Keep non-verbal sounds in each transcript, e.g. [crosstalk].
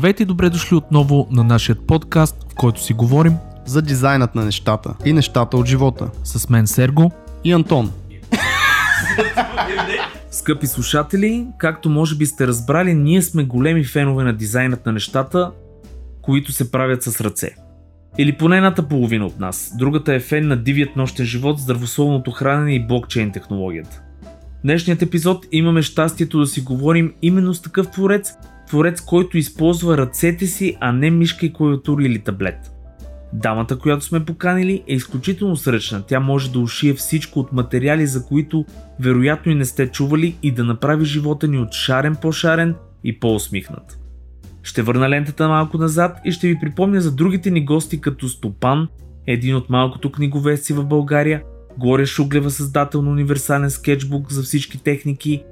Здравейте и добре дошли отново на нашия подкаст, в който си говорим за дизайнът на нещата и нещата от живота. С мен Серго и Антон. Скъпи слушатели, както може би сте разбрали, ние сме големи фенове на дизайнът на нещата, които се правят с ръце. Или поне едната половина от нас. Другата е фен на дивият нощен живот, здравословното хранене и блокчейн технологията. В днешният епизод имаме щастието да си говорим именно с такъв творец, творец, който използва ръцете си, а не мишка и клавиатура или таблет. Дамата, която сме поканили, е изключително сръчна. Тя може да ушие всичко от материали, за които вероятно и не сте чували и да направи живота ни от шарен по-шарен и по-усмихнат. Ще върна лентата малко назад и ще ви припомня за другите ни гости като Стопан, един от малкото книговести в България, Глория Шуглева, създател на универсален скетчбук за всички техники,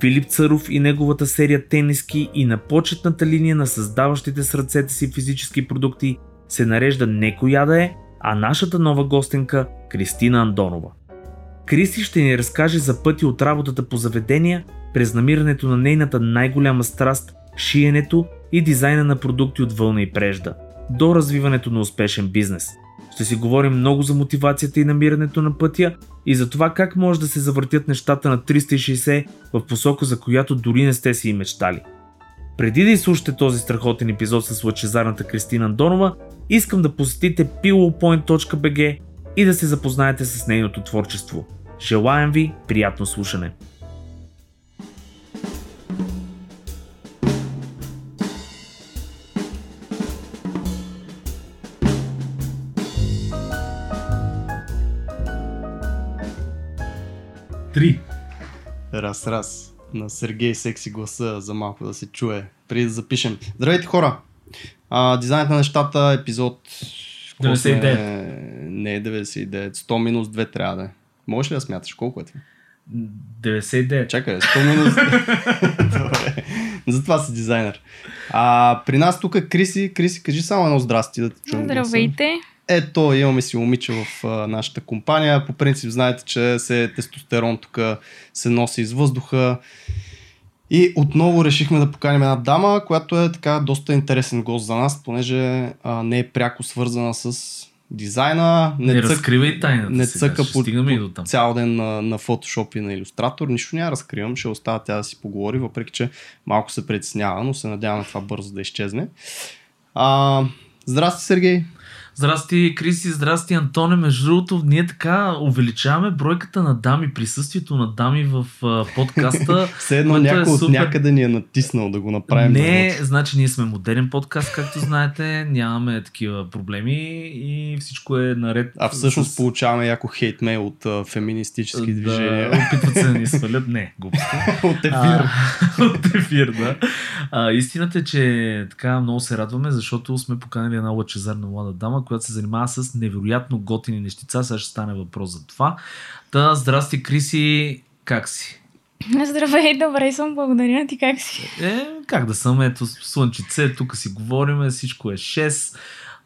Филип Царов и неговата серия тениски и на почетната линия на създаващите с ръцете си физически продукти се нарежда не коя да е, а нашата нова гостенка Кристина Андонова. Кристи ще ни разкаже за пъти от работата по заведения, през намирането на нейната най-голяма страст – шиенето и дизайна на продукти от вълна и прежда, до развиването на успешен бизнес. Ще си говорим много за мотивацията и намирането на пътя и за това как може да се завъртят нещата на 360 в посока, за която дори не сте си и мечтали. Преди да изслушате този страхотен епизод с лъчезарната Кристина Андонова, искам да посетите pillowpoint.bg и да се запознаете с нейното творчество. Желаем ви приятно слушане! Три. Раз, раз. На Сергей секси гласа за малко да се чуе. Преди да запишем. Здравейте хора! А, дизайнът на нещата, епизод... 99. Не е 99. 100 минус 2 трябва да е. Можеш ли да смяташ? Колко е това? 99. Чакай, 100 минус... [laughs] Добре. Затова си дизайнер. А, при нас тук е Криси. Криси, кажи само едно здрасти да те чуем. Здравейте. Ето, имаме си момиче в а, нашата компания. По принцип знаете, че се тестостерон тук се носи из въздуха. И отново решихме да поканим една дама, която е така доста интересен гост за нас, понеже а, не е пряко свързана с дизайна. Не, не цък, разкривай тайната Не сега, цъка ще по, и до там. цял ден на, на фотошоп и на иллюстратор. Нищо няма разкривам, ще остава тя да си поговори, въпреки че малко се притеснява, но се надявам това бързо да изчезне. А, здрасти, Сергей! Здрасти, Криси, здрасти, Антоне. Между другото, ние така увеличаваме бройката на дами, присъствието на дами в а, подкаста. [laughs] Все едно е някой от супер. някъде ни е натиснал да го направим. Не, да значи ние сме модерен подкаст, както знаете, нямаме такива проблеми и всичко е наред. А всъщност с- получаваме яко хейтмейл от а, феминистически да, движения. Опитват се да ни [laughs] свалят. Не, глупости. [laughs] от ефир. А, от ефир, да. А, истината е, че така много се радваме, защото сме поканили една лъчезарна млада дама, която се занимава с невероятно готини нещица. Сега ще стане въпрос за това. Та, здрасти, Криси, как си? Здравей, добре съм, благодаря ти, как си? Е, как да съм, ето слънчице, тук си говорим, всичко е 6.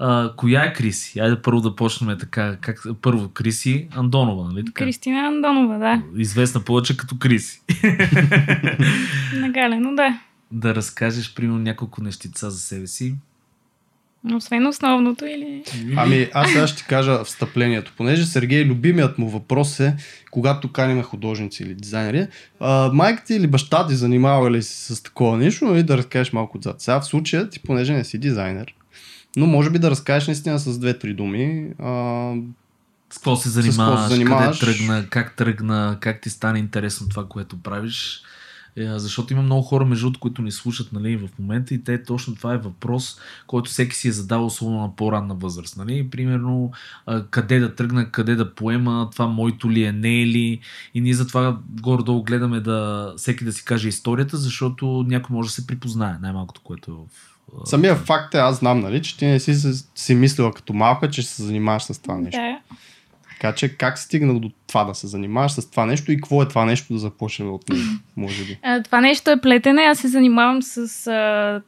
А, коя е Криси? Айде първо да почнем така. Как, първо Криси Андонова, нали така? Кристина Андонова, да. Известна повече като Криси. [laughs] Нагалено, да. да разкажеш, примерно, няколко нещица за себе си. Освен основното или... Ами аз сега ще кажа встъплението. Понеже Сергей, любимият му въпрос е, когато каним художници или дизайнери, а, майка ти или баща ти занимава ли си с такова нещо и да разкажеш малко отзад. Сега в случая ти, понеже не си дизайнер, но може би да разкажеш наистина с две-три думи. А, С какво се С какво се занимаваш, занимаваш? къде тръгна, как тръгна, как ти стане интересно това, което правиш. Е, Защото има много хора, между другото, които ни слушат нали, в момента и те точно това е въпрос, който всеки си е задал особено на по-ранна възраст. Нали? Примерно, къде да тръгна, къде да поема, това моето ли е, не е ли. И ние затова горе-долу гледаме да всеки да си каже историята, защото някой може да се припознае, най-малкото, което е в... самия факт е, аз знам, нали, че ти не си се- си мислила като малка, че ще се занимаваш с това нещо. Да. Така че как стигна до това да се занимаваш с това нещо и какво е това нещо да започнем от него, може би. [laughs] Това нещо е плетене. Аз се занимавам с а,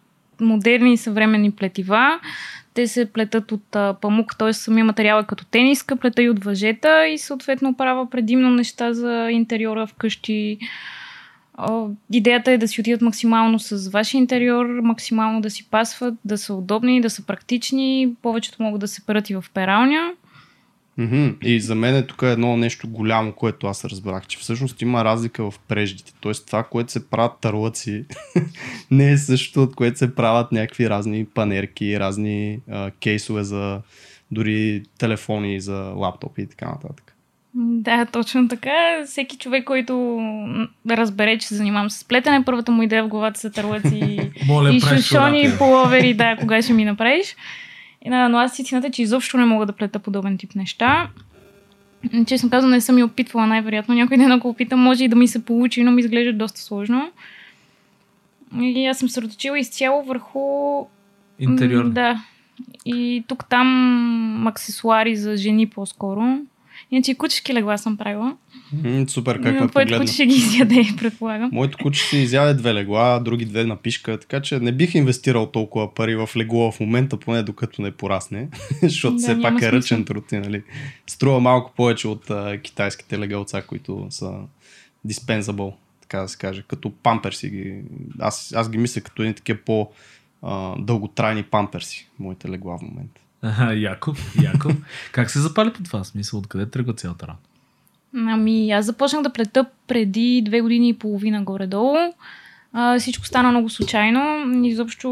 модерни и съвременни плетива. Те се плетат от а, памук, т.е. самия материал е като тениска, плета и от въжета и съответно правя предимно неща за интериора вкъщи. Идеята е да си отидат максимално с вашия интериор, максимално да си пасват, да са удобни, да са практични. Повечето могат да се перат и в пералня. Мгм. И за мен е тук едно нещо голямо, което аз разбрах, че всъщност има разлика в преждите. Тоест това, което се правят търлъци, [laughs] не е същото, от което се правят някакви разни панерки, разни а, кейсове за дори телефони, за лаптопи и така нататък. Да, точно така. Всеки човек, който разбере, че се занимавам с плетене, първата му идея в главата са търлъци [laughs] и правиш шушони, и половери, да, кога ще ми направиш. Но аз истината е, че изобщо не мога да плета подобен тип неща. Честно казвам, не съм и опитвала най-вероятно. Някой ден, ако опитам, може и да ми се получи, но ми изглежда доста сложно. И аз съм се изцяло върху Интериор. Да. И тук там аксесуари за жени по-скоро. Иначе и кучешки легла съм правила. М, супер, как ме погледна. куче ще ги изяде, [laughs] предполагам. Моето куче си изяде две легла, други две на пишка, така че не бих инвестирал толкова пари в легло в момента, поне докато не порасне, [laughs] защото Да, все пак е ръчен труд и нали, струва малко повече от а, китайските легалца, които са dispensable, така да се каже, като памперси. Ги, аз, аз ги мисля като едни такива по а, дълготрайни памперси, моите легла в момента. Аха, яко, яко. [laughs] как се запали по това смисъл? Откъде тръгва цялата работа? Ами, аз започнах да плета преди две години и половина горе-долу. А, всичко стана много случайно. Изобщо,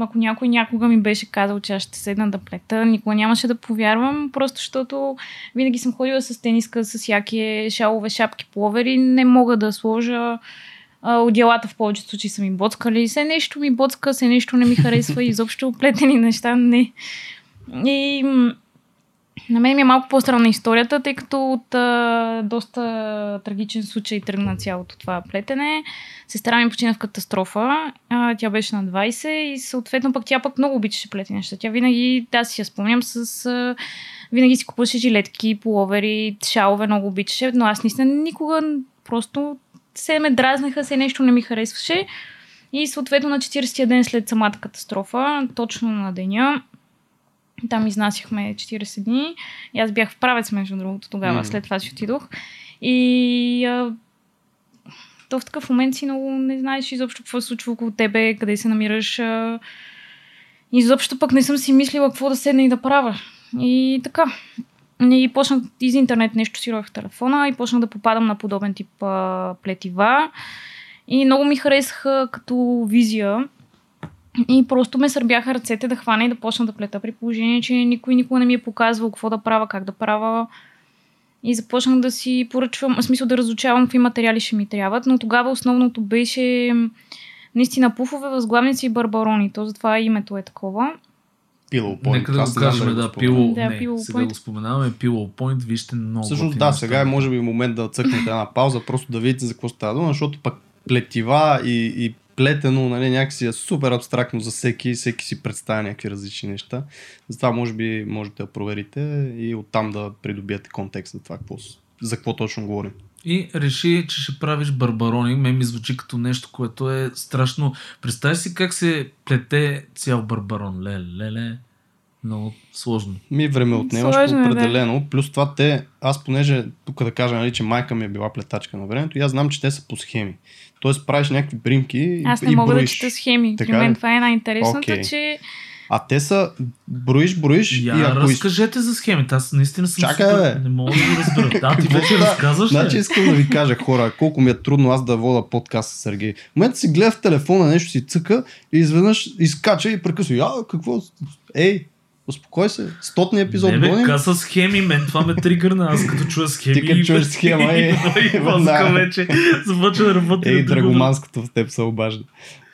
ако някой някога ми беше казал, че аз ще седна да плета, никога нямаше да повярвам, просто защото винаги съм ходила с тениска, с якие, шалове, шапки, пловери. Не мога да сложа а, одеялата в повечето случаи са ми боцкали. Се нещо ми боцка, се нещо не ми харесва. [laughs] Изобщо плетени неща не. И на мен ми е малко по-странна историята, тъй като от а, доста трагичен случай тръгна цялото това плетене. Сестра ми почина в катастрофа. А, тя беше на 20 и съответно пък тя пък много обичаше плетени неща. Тя винаги, аз си я спомням с... А, винаги си купуваше жилетки, половери, шалове, много обичаше, но аз наистина никога просто се ме дразнеха, се нещо не ми харесваше. И съответно на 40-я ден след самата катастрофа, точно на деня, там изнасяхме 40 дни. И аз бях в правец, между другото, тогава. След това си отидох. И а, то в такъв момент си много не знаеш изобщо какво се случва около тебе, къде се намираш. А, изобщо пък не съм си мислила какво да седна и да правя. И така. И почнах из интернет нещо си в телефона и почнах да попадам на подобен тип а, плетива. И много ми харесаха като визия. И просто ме сърбяха ръцете да хвана и да почна да плета при положение, че никой никога не ми е показвал какво да правя, как да правя. И започнах да си поръчвам, в смисъл да разучавам какви материали ще ми трябват, но тогава основното беше наистина пуфове, възглавници и барбарони. То затова името е такова. Pillow Point. Нека да го кажем, да, го споменах. Pillow, Да, не, Pillow сега Point. го споменаваме, Pillow Point, вижте много Всъщност готини да, сега е може би момент да цъкнете една пауза, просто да видите за какво става дума, защото пък плетива и, и плетено, нали, някакси е супер абстрактно за всеки, всеки си представя някакви различни неща. Затова може би можете да проверите и оттам да придобиете контекст за това, какво, за какво точно говорим. И реши, че ще правиш барбарони. Ме ми звучи като нещо, което е страшно. Представи си как се плете цял барбарон. Леле, леле. Много сложно. Ми време отнемаш Сложно е, да. определено. Плюс това те, аз понеже тук да кажа, нали, че майка ми е била плетачка на времето и аз знам, че те са по схеми. Тоест правиш някакви бримки Аз и не мога броиш. да чета схеми. Така При мен това е най-интересното, Окей. че А те са броиш, броиш Я и ако разкажете за схемите. Аз наистина съм Чакай, супер... бе. Не мога да го разбера. Да, ти вече разказваш Значи искам да ви кажа, хора, колко ми е трудно аз да вода подкаст с Сергей. В момента си гледа в телефона, нещо си цъка и изведнъж изкача и прекъсва. Я, какво? Ей, успокой се. Стотния епизод не бе, каза схеми, мен това ме тригърна. Аз като чуя схеми... Ти като чуеш схема, [laughs] е, и веднага. вече започва да работи. Ей, драгоманското в теб се обажда.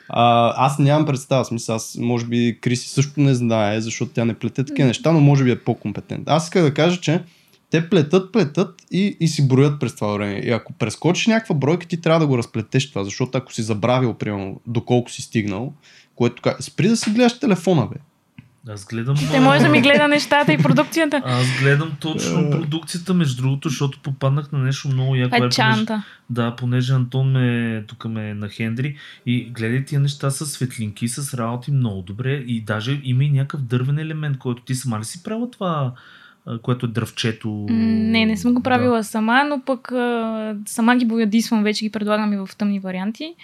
А, аз нямам представа, смисъл, аз може би Криси също не знае, защото тя не плете такива неща, но може би е по-компетентна. Аз исках да кажа, че те плетат, плетат и, и си броят през това време. И ако прескочиш някаква бройка, ти трябва да го разплетеш това, защото ако си забравил, примерно, доколко си стигнал, което спри да си гледаш телефона, бе. Аз гледам... те може да ми гледа нещата и продукцията. Аз гледам точно Е. продукцията, между другото, защото попаднах на нещо много яко. Е, е понеже, чанта. да, понеже Антон ме, тук ме е на Хендри и гледай тия неща с светлинки, с работи много добре и даже има и някакъв дървен елемент, който ти сама ли си правила това което е дръвчето. Не, не съм го правила сама, но пък а, сама ги боядисвам, вече ги предлагам и в тъмни варианти.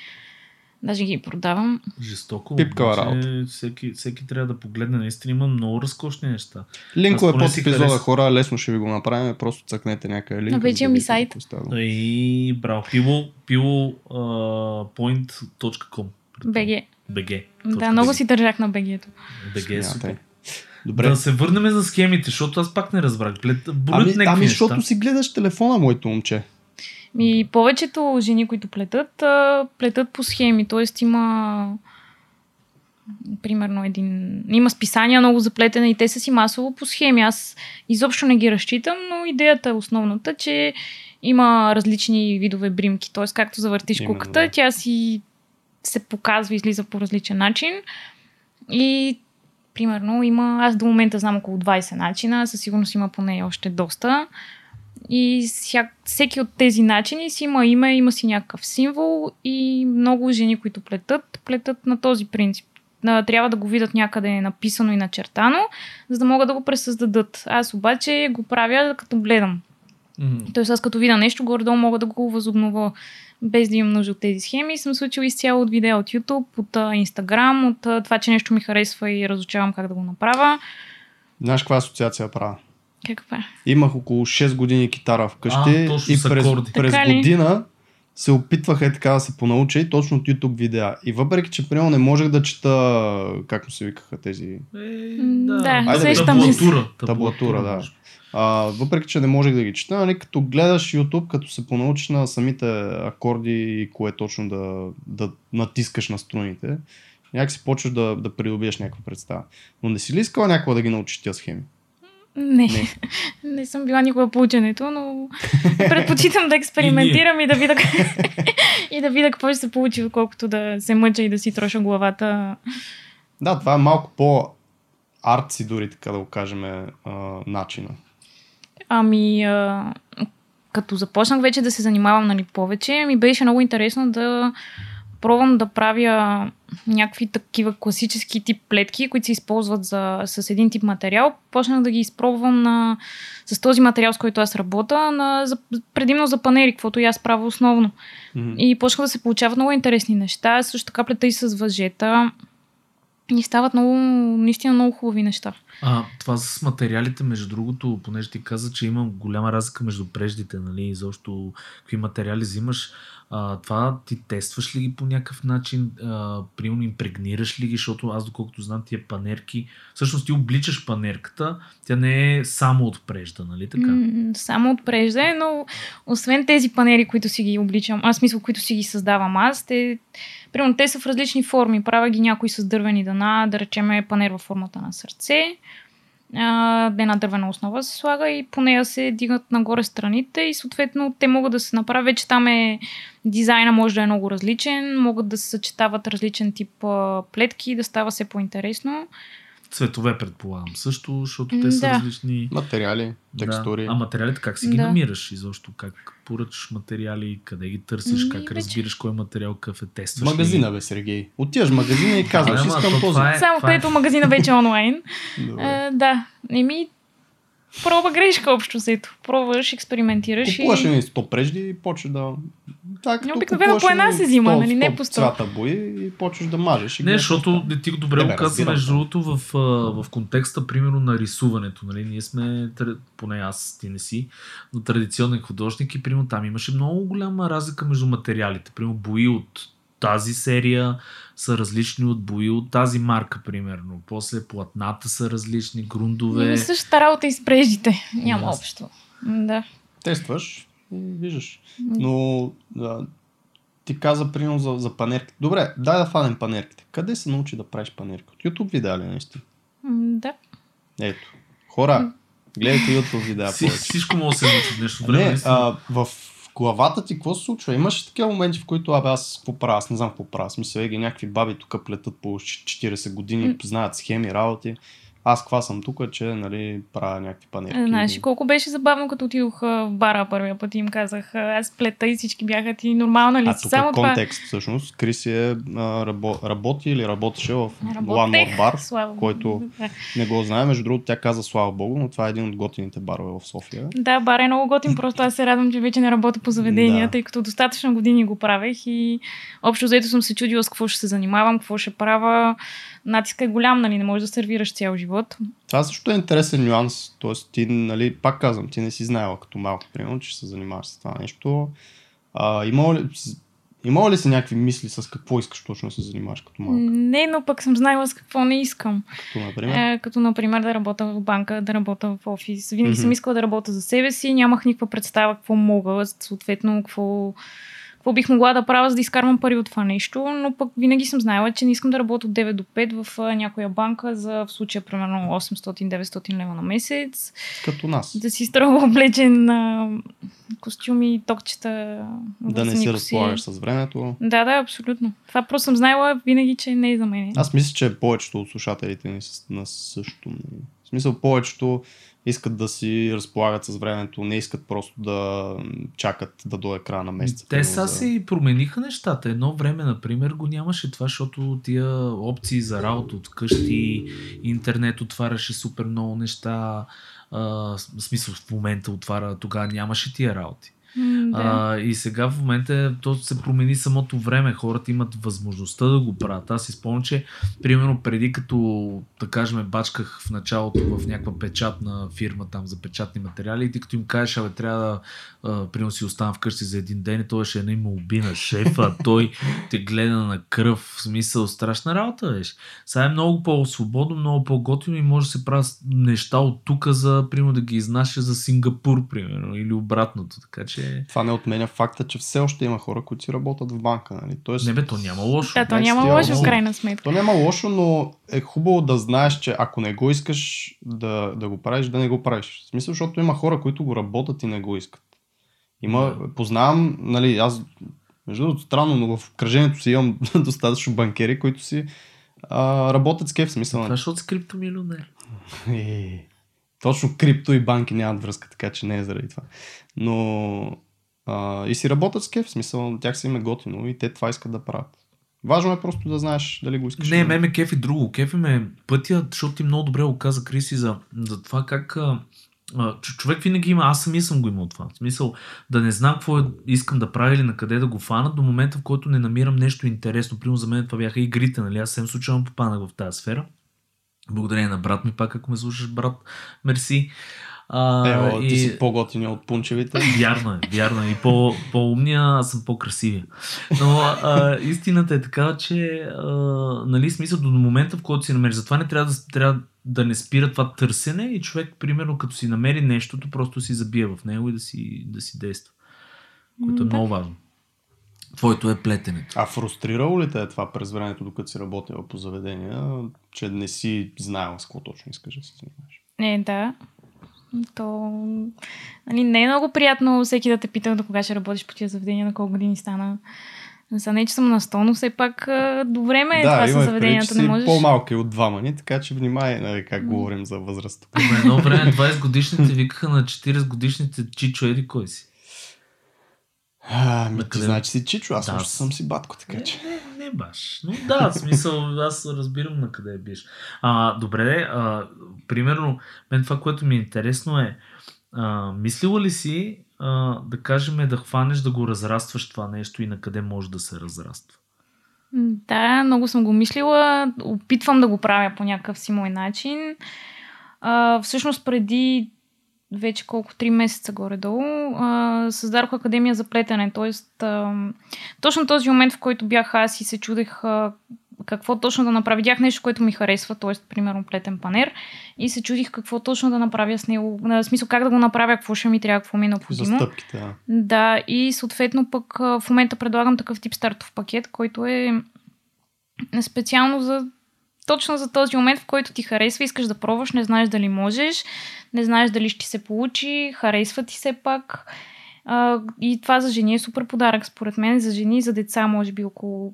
Даже ги продавам. Да, жестоко. Пипкава работа. Всеки, всеки трябва да погледне. Наистина има много разкошни неща. Линкове под епизода, харесвам. хора, лесно ще ви го направим, просто цъкнете някъде линк. А, вече за да имам и видите сайт. И браво. Пило а, point.com. БГ. BG. Да, много си държах на БГ-то. BG е супер. Добре. Да се върнем за схемите, защото аз пак не разбрах. Плет, болят Ами, ами защото си гледаш телефона, моето момче. И повечето жени, които плетат, плетат по схеми. Тоест има примерно един... Има списания много за плетене и те са си масово по схеми. Аз изобщо не ги разчитам, но идеята е основната, че има различни видове бримки. Тоест, както завъртиш Именно, куката, тя си се показва, излиза по различен начин. И примерно има, аз до момента знам около 20 начина, със сигурност има поне още доста. И ся, всеки от тези начини си има име, има си някакъв символ и много жени, които плетат, плетат на този принцип. Трябва да го видят някъде написано и начертано, за да могат да го пресъздадат. Аз обаче го правя като гледам. Мгм. Тоест аз като видя нещо, горе-долу мога да го възобновя без да имам нужда от тези схеми. Съм се учила изцяло от видео от YouTube, от Instagram, от това, че нещо ми харесва и разучавам как да го направя. Знаеш каква асоциация правя? Каква? Имах около 6 години китара вкъщи А, точно и през, през година се опитвах е така да се понауча и точно от YouTube видеа. И въпреки, че примерно не можех да чета, как му се викаха тези Е, да, Айде, се. таблатура. Таблатура, да. А, въпреки, че не можех да ги чета, нали, като гледаш YouTube, като се понаучиш на самите акорди и кое точно да, да натискаш на струните, някак си почваш да, да придобиеш някаква представа. Но не си ли искала някога да ги научиш тия схеми? Не. Не. [laughs] не. съм била никога по ученето, но [laughs] предпочитам да експериментирам и, да видя [laughs] и да видя какво ще се получи, отколкото да се мъча и да си троша главата. Да, това е малко по артси дори, така да го кажем, а, начина. Ами, а, като започнах вече да се занимавам нали, повече, ми беше много интересно да пробвам да правя някакви такива класически тип плетки, които се използват за, с един тип материал. Почнах да ги изпробвам на, с този материал, с който аз работя, на, за, предимно за панери, каквото и аз правя основно. Мгм. И почнаха да се получават много интересни неща. Също така плета и с въжета. И стават много, наистина много хубави неща. А, това с материалите, между другото, понеже ти каза, че има голяма разлика между преждите, нали, и защо какви материали взимаш, това ти тестваш ли ги по някакъв начин, а, примерно импрегнираш ли ги, защото аз доколкото знам тия панерки, всъщност ти обличаш панерката, тя не е само от прежда, нали така? М, Само от прежде, но освен тези панери, които си ги обличам, аз смисъл, които си ги създавам аз, те, примерно, те са в различни форми. Правя ги някои с дървени дъна, да речем е панер във формата на сърце. А, една дървена основа се слага и по нея се дигат нагоре страните и съответно те могат да се направят. Вече там е дизайна може да е много различен, могат да се съчетават различен тип а, плетки, да става все по-интересно. Цветове предполагам също, защото те са да. различни. Материали, текстури. Да. А материалите как си ги Да. намираш изобщо? Как поръчаш материали, къде ги търсиш, Ми, как вече- разбираш кой материал какъв е, тестваш ли? Магазина, бе, Сергей. Отиваш в магазина и казваш, искам то този. е- Само е- където магазина вече е онлайн. [laughs] Да, еми, проба грешка общо взето. Пробваш, експериментираш Купуваш и... едни 100 прежди и почваш да... Да, като Обикновено купуваш по една се взима, 100 нали, не 100 по 100. Цвята бои и почваш да мажеш. и Не, защото не ти го добре Не, го каза, между другото, в, в контекста, примерно, на рисуването. Нали? Ние сме, поне аз, ти не си, но традиционен художник и, примерно, там имаше много голяма разлика между материалите. Примерно, бои от тази серия са различни от бои от тази марка, примерно. После платната са различни, грундове. Еми, същата работа и с преждите. Няма Ясно. общо. Да. Тестваш и виждаш. Но да, ти каза, примерно, за, за панерките. Добре, дай да фанем панерките. Къде се научи да правиш панерки? От YouTube видеа ли наистина? М, Да. Ето. Хора, гледайте YouTube видеа повече. всичко може да се научи днешно време. Не, наистина. а, в главата ти какво се случва? Имаш такива моменти, в които абе аз какво правя? Аз не знам какво правя. Смисъл, еги някакви баби тук плетат по 40 години, знаят схеми, работи. Аз каква съм тук, че нали, правя някакви панерки. Е, Знаеш колко беше забавно, като отидох в бара първия път и им казах, аз плета и всички бяха ти нормална ли А си? тук Само е това. контекст всъщност. Криси е, рабо, работи или работеше в One Bar, [laughs] слава който не го знае. Между другото, тя каза слава богу, но това е един от готините барове в София. Да, бар е много готин, просто аз се радвам, че вече не работя по заведения, Да. тъй като достатъчно години го правех и общо заето съм се чудила с какво ще се занимавам, какво ще правя. Натиска е голям, нали, не можеш да сервираш цял живот. Това също е интересен нюанс. Тоест, ти, нали, пак казвам, ти не си знаела като малко, примерно, че се занимаваш с това нещо. А, имало ли, имало ли си някакви мисли с какво искаш точно да се занимаваш като малко? Не, но пък съм знаела с какво не искам. Като, например, Е, като, например, да работя в банка, да работя в офис. Винаги Мгм. съм искала да работя за себе си, нямах никаква представа какво мога, съответно какво, какво бих могла да правя, за да изкарвам пари от това нещо, но пък винаги съм знаела, че не искам да работя от 9 до 5 в някоя банка за в случая примерно 800-900 лева на месец, като нас. да си строго облечен на костюми, токчета, Да не си разполагаш с времето. Да, да, абсолютно. Това просто съм знаела винаги, че не е за мен. Аз мисля, че повечето от слушателите ни са на същото. мнение. В смисъл, повечето искат да си разполагат с времето, не искат просто да чакат да дойде края на месеца. Те сега за- се и промениха нещата. Едно време, например, го нямаше това, защото тия опции за работа от къщи, интернет отваряше супер много неща. А, смисъл в момента отваря, тогава нямаше тия работи. Да. А, и сега в момента то се промени самото време. Хората имат възможността да го правят. Аз си спомням, че примерно преди като, да кажем, бачках в началото в някаква печатна фирма там за печатни материали и ти като им кажеш, абе, трябва да примерно си остана вкъщи за един ден и той ще една молби на шефа, той те гледа на кръв, в смисъл страшна работа, виж. Сега е много по-свободно, много по-готино и може да се правят неща от тук за, примерно, да ги изнася за Сингапур, примерно, или обратното. Така че Това не отменя факта, че все още има хора, които си работят в банка. Нали? Тоест, Не бе, то няма лошо. Да, то Значи няма ти е лошо в крайна сметка. То няма лошо, но е хубаво да знаеш, че ако не го искаш да, да го правиш, да не го правиш. В смисъл, защото има хора, които го работят и не го искат. Има, познавам, нали, аз, между другото, странно, но в кръжението си имам [laughs] достатъчно банкери, които си а, работят с кеф, смисъл. Това защото си криптомилионер. Е, [laughs] Точно крипто и банки нямат връзка, така че не е заради това. Но а, и си работят с кеф, в смисъл, тях си им е готино и те това искат да правят. Важно е просто да знаеш дали го искаш. Не, ме ме кефи друго. Кефи ме пътя, защото ти много добре го каза Криси за, за това как а, човек винаги има, аз самия съм го имал това. В смисъл да не знам какво е, искам да правя или на къде да го фана до момента, в който не намирам нещо интересно. Примерно за мен това бяха игрите, нали? Аз съвсем случайно попаднах в тази сфера. Благодарение на брат ми, пак ако ме слушаш, брат, мерси. А, Е, о, ти си по-готини от пунчевите. Вярно е, вярно е. И по, по-умния, аз съм по-красивия. Но а, истината е така, че а, нали, смисъл до момента, в който си намери. Затова не трябва да, трябва да не спира това търсене и човек, примерно, като си намери нещото, просто си забие в него и да си, да си действа. Което е много важно. Твоето е плетенето. А фрустрирало ли те е това през времето, докато си работила по заведения, че не си знаела с какво точно искаш да се занимаваш? Не, да. То нали, не е много приятно всеки да те пита до кога ще работиш по тия заведения, на колко години стана. За не, че съм на 100, но все пак до време е това имай с предвид, заведенията. че Не можеш. по-малка и от двама ни, така че внимай нали, как говорим за възраст. По едно време 20 годишните викаха на 40 годишните Чичо Еди кой си. А, ми значи си чичо, аз Да. също съм си батко, така че. Не, не баш. Но да, в смисъл, аз разбирам на къде биш. А, добре, а, примерно, мен това, което ми е интересно е, а, мислила ли си, а, да кажем, да хванеш да го разрастваш това нещо и на къде може да се разраства? Да, много съм го мислила. Опитвам да го правя по някакъв си мой начин. А, всъщност преди вече колко, три месеца горе-долу, а, създадох Академия за плетене. Тоест, а, точно този момент, в който бях аз и се чудех а, какво точно да направя. Видях нещо, което ми харесва, т.е. примерно плетен панер и се чудих какво точно да направя с него. В смисъл как да го направя, какво ще ми трябва, какво ми е За необходимо. стъпките, да. Да, и съответно пък в момента предлагам такъв тип стартов пакет, който е специално за точно за този момент, в който ти харесва, искаш да пробваш, не знаеш дали можеш, не знаеш дали ще се получи, харесва ти се пак. А, и това за жени е супер подарък, според мен, за жени и за деца, може би около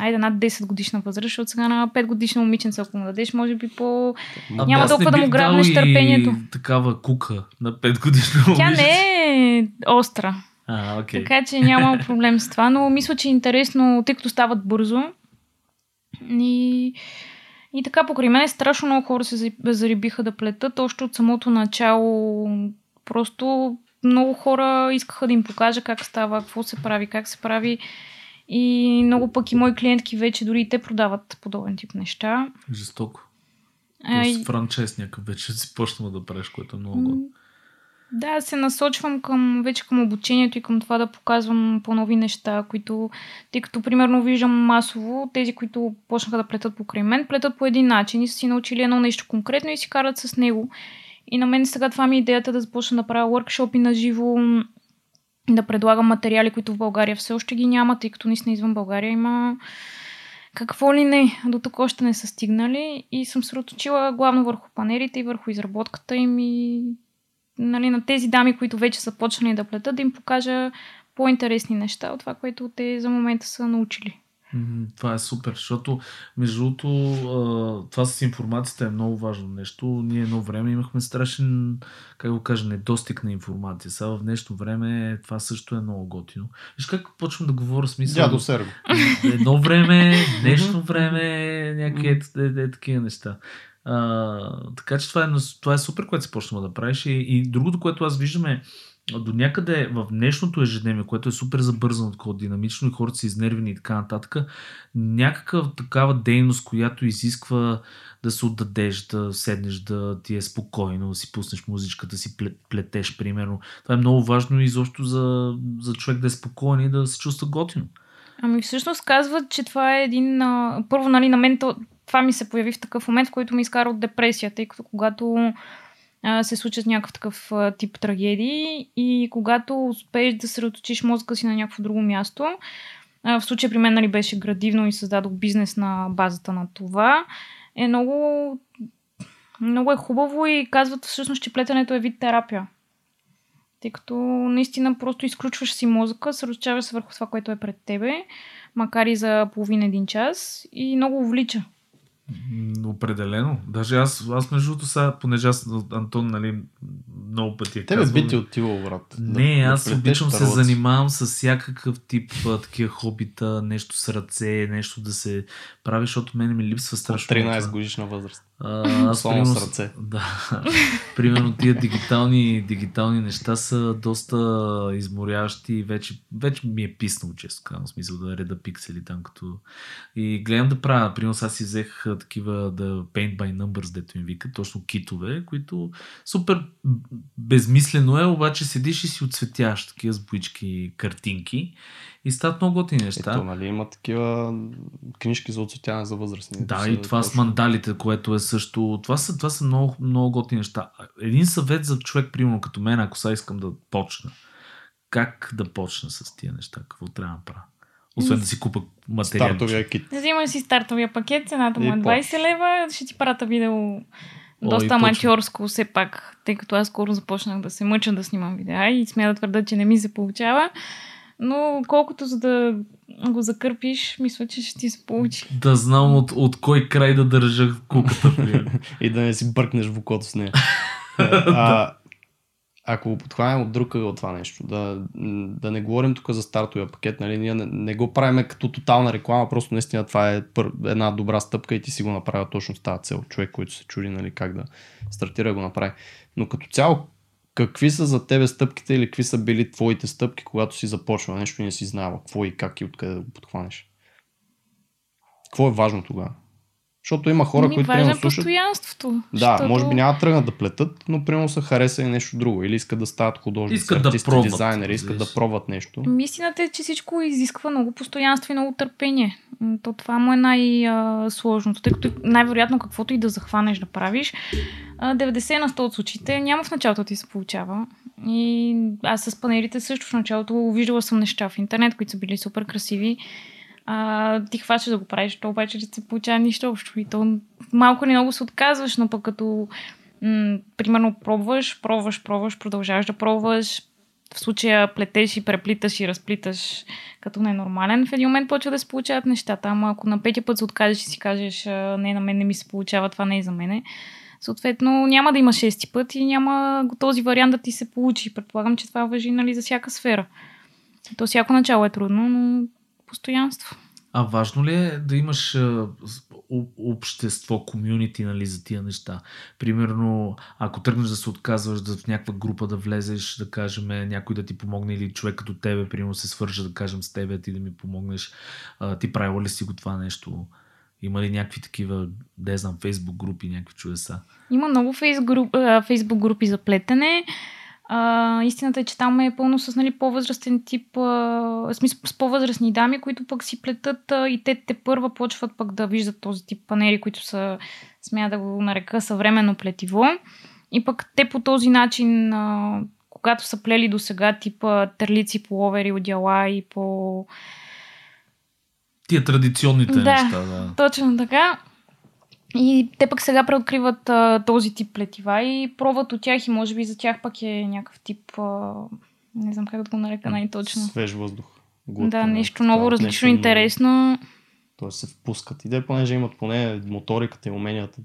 айде над 10 годишна възраст, защото сега на 5 годишна момиченца, ако му дадеш, може би по... Ами Няма толкова да му грабнеш търпението. такава кука на 5 годишна Тя момиче. не е остра. А, окей. Така че няма [laughs] проблем с това, но мисля, че е интересно, тъй като стават бързо. И, и така, покрай мен страшно много хора се за- зарибиха да плетат. Още от самото начало просто много хора искаха да им покажа как става, какво се прави, как се прави. И много пък и мои клиентки вече дори и те продават подобен тип неща. Жестоко. Тоест франчайз някакъв вече [laughs] си почнал да правиш, което е много Да, се насочвам към, вече към обучението и към това да показвам по-нови неща, които, тъй като примерно виждам масово, тези, които почнаха да плетат покрай мен, плетат по един начин и са си научили едно нещо конкретно и си карат с него. И на мен сега това ми е идеята да започна да правя workshop на живо, да предлагам материали, които в България все още ги няма, тъй като наистина извън България има какво ли не, до тук още не са стигнали и съм сроточила главно върху панерите и върху изработката им и нали, на тези дами, които вече са почнали да плетат, да им покажа по-интересни неща от това, което те за момента са научили. Това е супер, защото между другото това с информацията е много важно нещо. Ние едно време имахме страшен, как го кажа, недостиг на информация. Сега в днешно време това също е много готино. Виж как почвам да говоря смисъл. Дядо Серго. Едно време, днешно време, някакви е, е, е, такива неща. А, така че това е, това е супер, което си почнала да правиш. И, и другото, което аз виждам е до някъде в днешното ежедневие, което е супер забързано, такова динамично и хората са изнервени и така нататък, някаква такава дейност, която изисква да се отдадеш, да седнеш, да ти е спокойно, да си пуснеш музичка, да си плет, плетеш, примерно. Това е много важно изобщо за, за човек да е спокоен и да се чувства готино. Ами всъщност казват, че това е един... А... Първо, нали, на мен то, това ми се появи в такъв момент, в който ми изкара от депресия, тъй като когато се случат някакъв такъв тип трагедии и когато успееш да средоточиш мозъка си на някакво друго място, в случая при мен нали, беше градивно и създадох бизнес на базата на това, е много, много е хубаво и казват всъщност, че плетенето е вид терапия. Тъй като наистина просто изключваш си мозъка, съсредоточаваш се върху това, което е пред тебе, макар и за половин-един час и много увлича. Определено. Даже аз, аз между другото сега, понеже аз Антон, нали, много пъти е Тебе казвал, би ти отивал, брат. Не, да, аз обичам се тарлоци. занимавам с всякакъв тип а, такива хобита, нещо с ръце, нещо да се прави, защото мене ми липсва страшно. 13 това. годишна възраст. А, аз Само примерно, с ръце. Да. [laughs] примерно тия дигитални, дигитални неща са доста изморящи и вече, вече ми е писнало, често казвам, смисъл да реда пиксели там като... И гледам да правя, примерно аз си взех такива да paint by numbers, дето им вика, точно китове, които супер безмислено е, обаче седиш и си отцветяш такива с боички картинки и стават много готини неща. Ето, нали, има такива книжки за оцветяване за възрастни. Да, и това с точно- мандалите, което е също. Това са, това са много, много готини неща. Един съвет за човек, примерно като мен, ако сега искам да почна. Как да почна с тия неща? Какво трябва да правя? Освен да си купа материал. Стартовия кит. Взимаш си стартовия пакет, цената му е 20 лева, ще ти прата видео доста аматьорско все пак, тъй като аз скоро започнах да се мъча да снимам видеа и смея да твърда, че не ми се получава. Но колкото за да го закърпиш, мисля, че ще ти се получи. Да знам от, от кой край да държа куката. [laughs] И да не си бъркнеш в окото с нея. [laughs] а, ако го подхванем от друг ъгъл това нещо, да, да не говорим тук за стартовия пакет, нали, ние не, не го правим като тотална реклама, просто наистина това е пър, една добра стъпка и ти си го направя точно с тази цел. Човек, който се чуди нали, как да стартира, го направи. Но като цяло, какви са за тебе стъпките или какви са били твоите стъпки, когато си започва нещо и не си знава какво и как и откъде да го подхванеш? Какво е важно тогава? Защото има хора, Ми, които важно примерно е слушат... постоянството. Да, защото- може би няма да тръгнат да плетат, но примерно са харесали нещо друго. Или искат да стават художници, Искат да артисти, пробват, дизайнери, искат да пробват нещо. Истината е, че всичко изисква много постоянство и много търпение. То това му е най-сложното, тъй като най-вероятно каквото и да захванеш да правиш, а, 90 на 100 от случаите няма в началото да ти се получава. И аз с панелите също в началото виждала съм неща в интернет, които са били супер красиви. А, ти хващаш да го правиш, то обаче не се получава нищо общо. И то малко или много се отказваш, но пък като м- примерно пробваш, пробваш, пробваш, продължаваш да пробваш, в случая плетеш и преплиташ и разплиташ като ненормален, в един момент почва да се получават нещата. Ама ако на петия път се откажеш и си кажеш, не, на мен не ми се получава, това не е за мене, съответно няма да има шести път и няма този вариант да ти се получи. Предполагам, че това въжи нали, за всяка сфера. То всяко начало е трудно, но постоянство. А важно ли е да имаш общество, комюнити нали, за тия неща? Примерно, ако тръгнеш да се отказваш да в някаква група да влезеш, да кажем, някой да ти помогне или човек като тебе, примерно се свържа, да кажем с тебе, ти да ми помогнеш, а, ти правила ли си го това нещо? Има ли някакви такива, да знам, фейсбук групи, някакви чудеса? Има много фейсбук групи за плетене. А, истината е, че там е пълно с нали, по-възрастен тип, а, смисъл с по-възрастни дами, които пък си плетат а, и те те първа почват пък да виждат този тип панери, които са, смея да го нарека, съвременно плетиво. И пък те по този начин, а, когато са плели до сега типа терлици, половери, одяла и по... Тия традиционните да, неща, да. точно така. И те пък сега преоткриват а, този тип плетива и пробват от тях и може би за тях пък е някакъв тип, а, не знам как да го нарека най-точно. Свеж въздух. Глътка, да, нещо много различно, нещо интересно. Тоест се впускат. И те, понеже имат поне моториката и уменията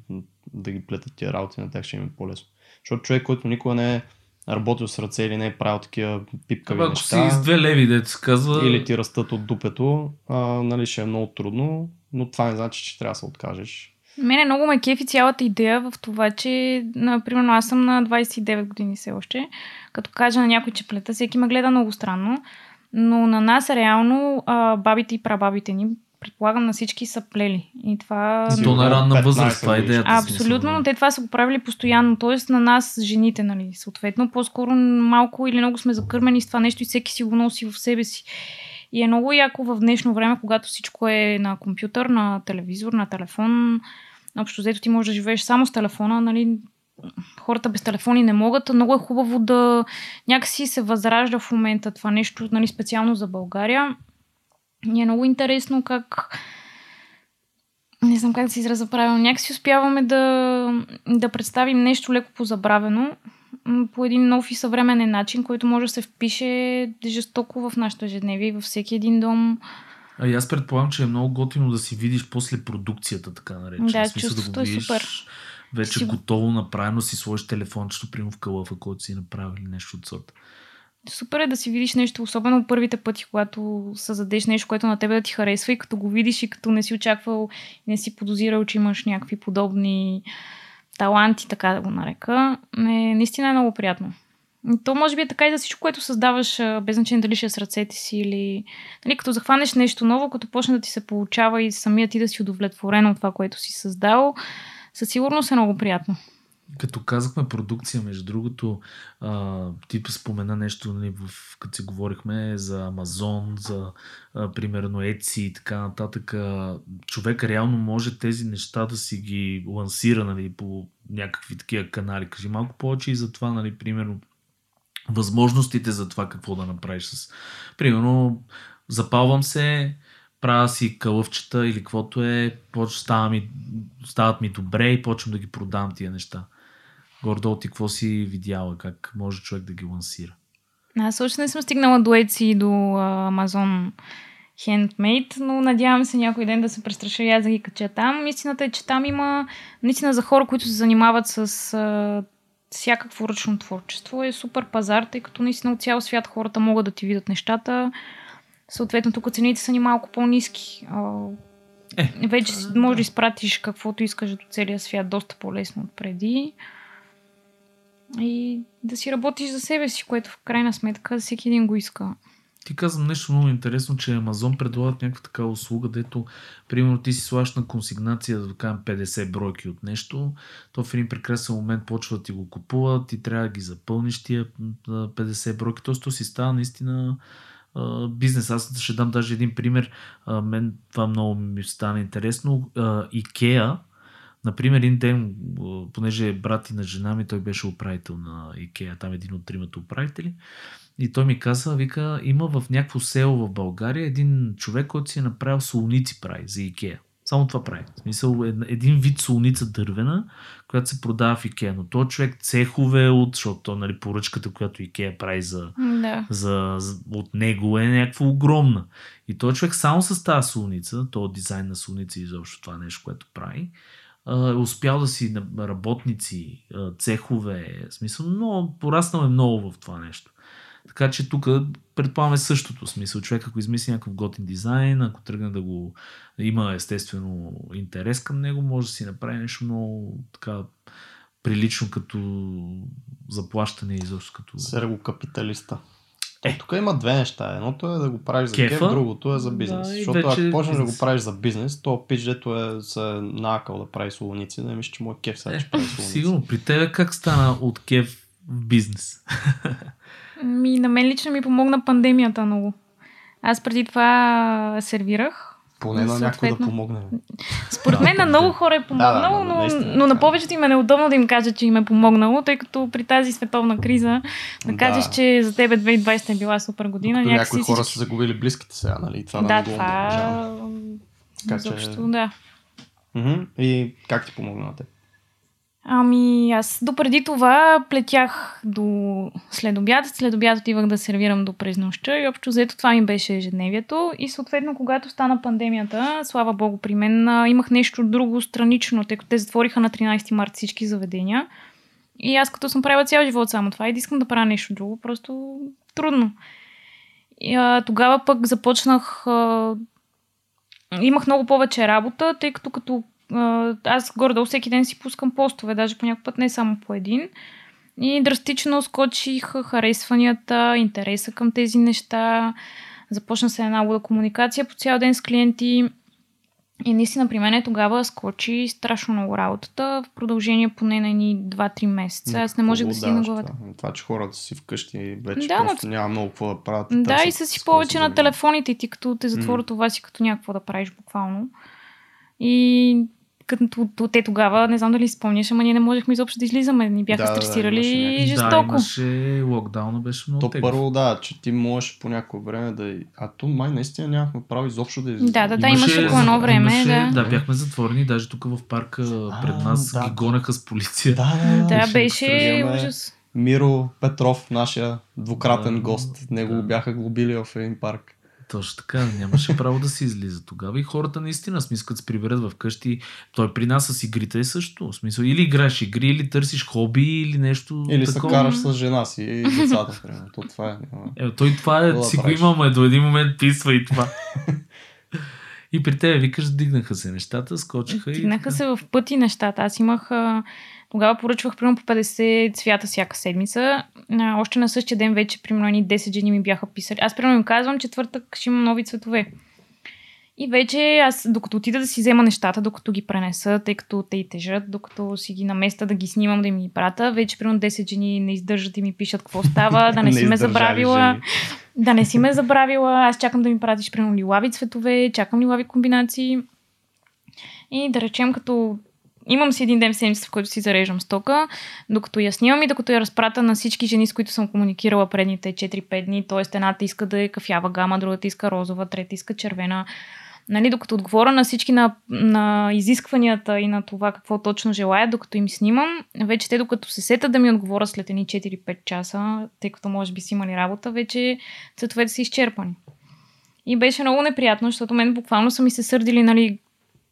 да ги плетат тия работи, на тях ще им е по-лесно. Защото човек, който никога не е работил с ръце или не е правил такива пипкави Ама, неща. Ако си с две леви, дето се казва. Или ти растат от дупето, а, нали, ще е много трудно, но това не значи, че трябва да се откажеш. Мене много ме кефи цялата идея в това, че, например, аз съм на 29 години все още. Като кажа на някой, че плета, всеки ме гледа много странно. Но на нас реално а, бабите и прабабите ни, предполагам на всички са плели. И това... То на ранна възраст, това е идеята. Абсолютно, но те това са го правили постоянно. Тоест на нас, жените, нали, съответно, по-скоро малко или много сме закърмени с това нещо и всеки си го носи в себе си. И е много яко в днешно време, когато всичко е на компютър, на телевизор, на телефон. Общо взето ти можеш да живееш само с телефона, нали? Хората без телефони не могат. Много е хубаво да някакси се възражда в момента това нещо, нали, специално за България. И е много интересно как не знам как да се израза правилно, някакси успяваме да, да представим нещо леко позабравено по един нов и съвременен начин, който може да се впише жестоко в нашето ежедневие и във всеки един дом. А и аз предполагам, че е много готино да си видиш после продукцията, така наречена. Да, чувството да го е видиш, е супер. Вече си... готово, направено, си сложиш телефончето, примерно в кълъфа, който си направили нещо от сорта. Супер е да си видиш нещо, особено първите пъти, когато създадеш нещо, което на тебе да ти харесва и като го видиш и като не си очаквал не си подозирал, че имаш някакви подобни таланти, така да го нарека, е, наистина е много приятно. То може би е така и за всичко, което създаваш, без значение дали ще е с ръцете си или... Нали, като захванеш нещо ново, като почне да ти се получава и самият ти да си удовлетворен от това, което си създал, със сигурност е много приятно. Като казахме продукция, между другото, а, ти спомена нещо, нали, в, като си говорихме за Амазон, за а, примерно Etsy и така нататък. човек реално може тези неща да си ги лансира нали, по някакви такива канали. Кажи малко повече и за това, нали, примерно, възможностите за това какво да направиш с... Примерно, запалвам се, правя си кълъвчета или каквото е, става ми, стават ми добре и почвам да ги продам тия неща. Гордо, ти какво си видяла? Как може човек да ги лансира? Аз още не съм стигнала до Etsy и до Amazon Handmade, но надявам се някой ден да се престраши и аз да ги кача там. Истината е, че там има наистина за хора, които се занимават с а, всякакво ръчно творчество. Е супер пазар, тъй като наистина от цял свят хората могат да ти видят нещата. Съответно, тук цените са ни малко по-низки. Е, Вече да. можеш да изпратиш каквото искаш до целия свят доста по-лесно от преди и да си работиш за себе си, което в крайна сметка всеки един го иска. Ти казвам нещо много интересно, че Амазон предлагат някаква така услуга, дето, примерно, ти си слагаш на консигнация, да кажем 50 бройки от нещо, то в един прекрасен момент почва да ти го купуват, ти трябва да ги запълниш тия 50 бройки, т.е. то си става наистина бизнес. Аз ще дам даже един пример. Мен това много ми стана интересно. Икеа, Например, един ден, понеже е брат и на жена ми, той беше управител на Икея, там един от тримата управители. И той ми каза, вика, има в някакво село в България един човек, който си е направил солници прави за Икея. Само това прави. В смисъл, една- един вид солница дървена, която се продава в Икеа. Но този човек цехове от, защото то, нали, поръчката, която Икеа прави за, Да. за, за, от него е някаква огромна. И този човек само с тази солница, този дизайн на солница и изобщо това нещо, което прави, е успял да си работници, цехове, в смисъл, много, пораснал е много в това нещо. Така че тук предполагаме същото смисъл. Човек, ако измисли някакъв готин дизайн, ако тръгне да го има естествено интерес към него, може да си направи нещо много така прилично като заплащане и изобщо като... Серго-капиталиста. Е, тук има две неща. Едното е да го правиш за кеф, другото е за бизнес. Да, Защото вече ако почнеш да го правиш за бизнес, то пич, дето е се накал да прави солоници, да мисля, че му е кеф сега, че прави солоници. Сигурно. При тебе как стана от кеф в бизнес? Ми, на мен лично ми помогна пандемията много. Аз преди това сервирах. Поне на някой да помогне. Според мен на много хора е помогнало, Да, да, но, наистина, но на да. повечето им е неудобно да им кажа, че им е помогнало, тъй като при тази световна криза да Да. кажеш, че за тебе 2020 е била супер година. Някакси някои хора всички- са загубили близките сега, нали? Това да, Да, не го омаловажаваме. това... Така че- Изобщо, да. И как ти помогна на теб? Ами, аз допреди това плетях до след обяд. След обяд отивах да сервирам до през нощта и общо взето това ми беше ежедневието. И съответно, когато стана пандемията, слава богу при мен, имах нещо друго странично, тъй като те затвориха на 13 марта всички заведения. И аз като съм правила цял живот само това и искам да правя нещо друго, просто трудно. И, а, тогава пък започнах... А, имах много повече работа, тъй като като аз горе-долу всеки ден си пускам постове, даже по някакъв път не само по един. И драстично скочиха харесванията, интереса към тези неща. Започна се една луда комуникация по цял ден с клиенти. И наистина при мен тогава скочи страшно много работата в продължение поне на едни 2-3 месеца. Аз не можех да си на главата. Това. че хората си вкъщи вече Да, но- просто няма много какво да правят. Да, и са си повече на телефоните ти, като те затворят това си като някакво да правиш буквално. И като те тогава, не знам дали спомняш, ама ние не можехме изобщо да излизаме. Ни бяха Да, да, да, стресирали имаше някакви- Да, жестоко. имаше локдауна, беше много То тегъв. първо, да, че ти можеш по някое време да... А то май наистина нямахме право изобщо да излизаме. Да, да, да, имаше по едно време, имаше, да. да. бяхме затворени, даже тук в парка пред А, нас да. ги гонеха с полиция. Да, да, да. Да, беше ужас. Миро Петров, нашия двукратен Да, гост. Него да. го бяха глобили в един парк. Точно така, нямаше право да се излиза тогава и хората наистина, смисъл, като се приберат вкъщи, той при нас с игрите е също. В смисъл, или играеш игри, или търсиш хоби, или нещо Или се такова. караш с жена си и децата, примерно. То това е. Е, той това е, да си го имаме, до един момент писва и това. и при тебе викаш, дигнаха се нещата, скочиха и... Стигнаха така. се в пъти нещата. Аз имах... Тогава поръчвах примерно по 50 цвята всяка седмица. А, още на същия ден вече примерно едни 10 жени ми бяха писали. Аз примерно им казвам, четвъртък ще имам нови цветове. И вече аз, докато отида да си взема нещата, докато ги пренеса, тъй като те и тежат, докато си ги наместа да ги снимам, да им ги прата, вече примерно 10 жени не издържат и ми пишат какво става, да не, [laughs] си ме забравила. жени. Да не си ме забравила, аз чакам да ми пратиш примерно лилави цветове, чакам лилави комбинации. И да речем, като имам си един ден в седмицата, в който си зареждам стока, докато я снимам и докато я разпрата на всички жени, с които съм комуникирала предните 4-5 дни, т.е. едната иска да е кафява гама, другата иска розова, трета иска червена. Нали, докато отговоря на всички на, на изискванията и на това какво точно желаят, докато им снимам, вече те докато се сетят да ми отговорят след едни 4-5 часа, тъй като може би си имали работа, вече цветовете са изчерпани. И беше много неприятно, защото мен буквално са ми се сърдили, нали,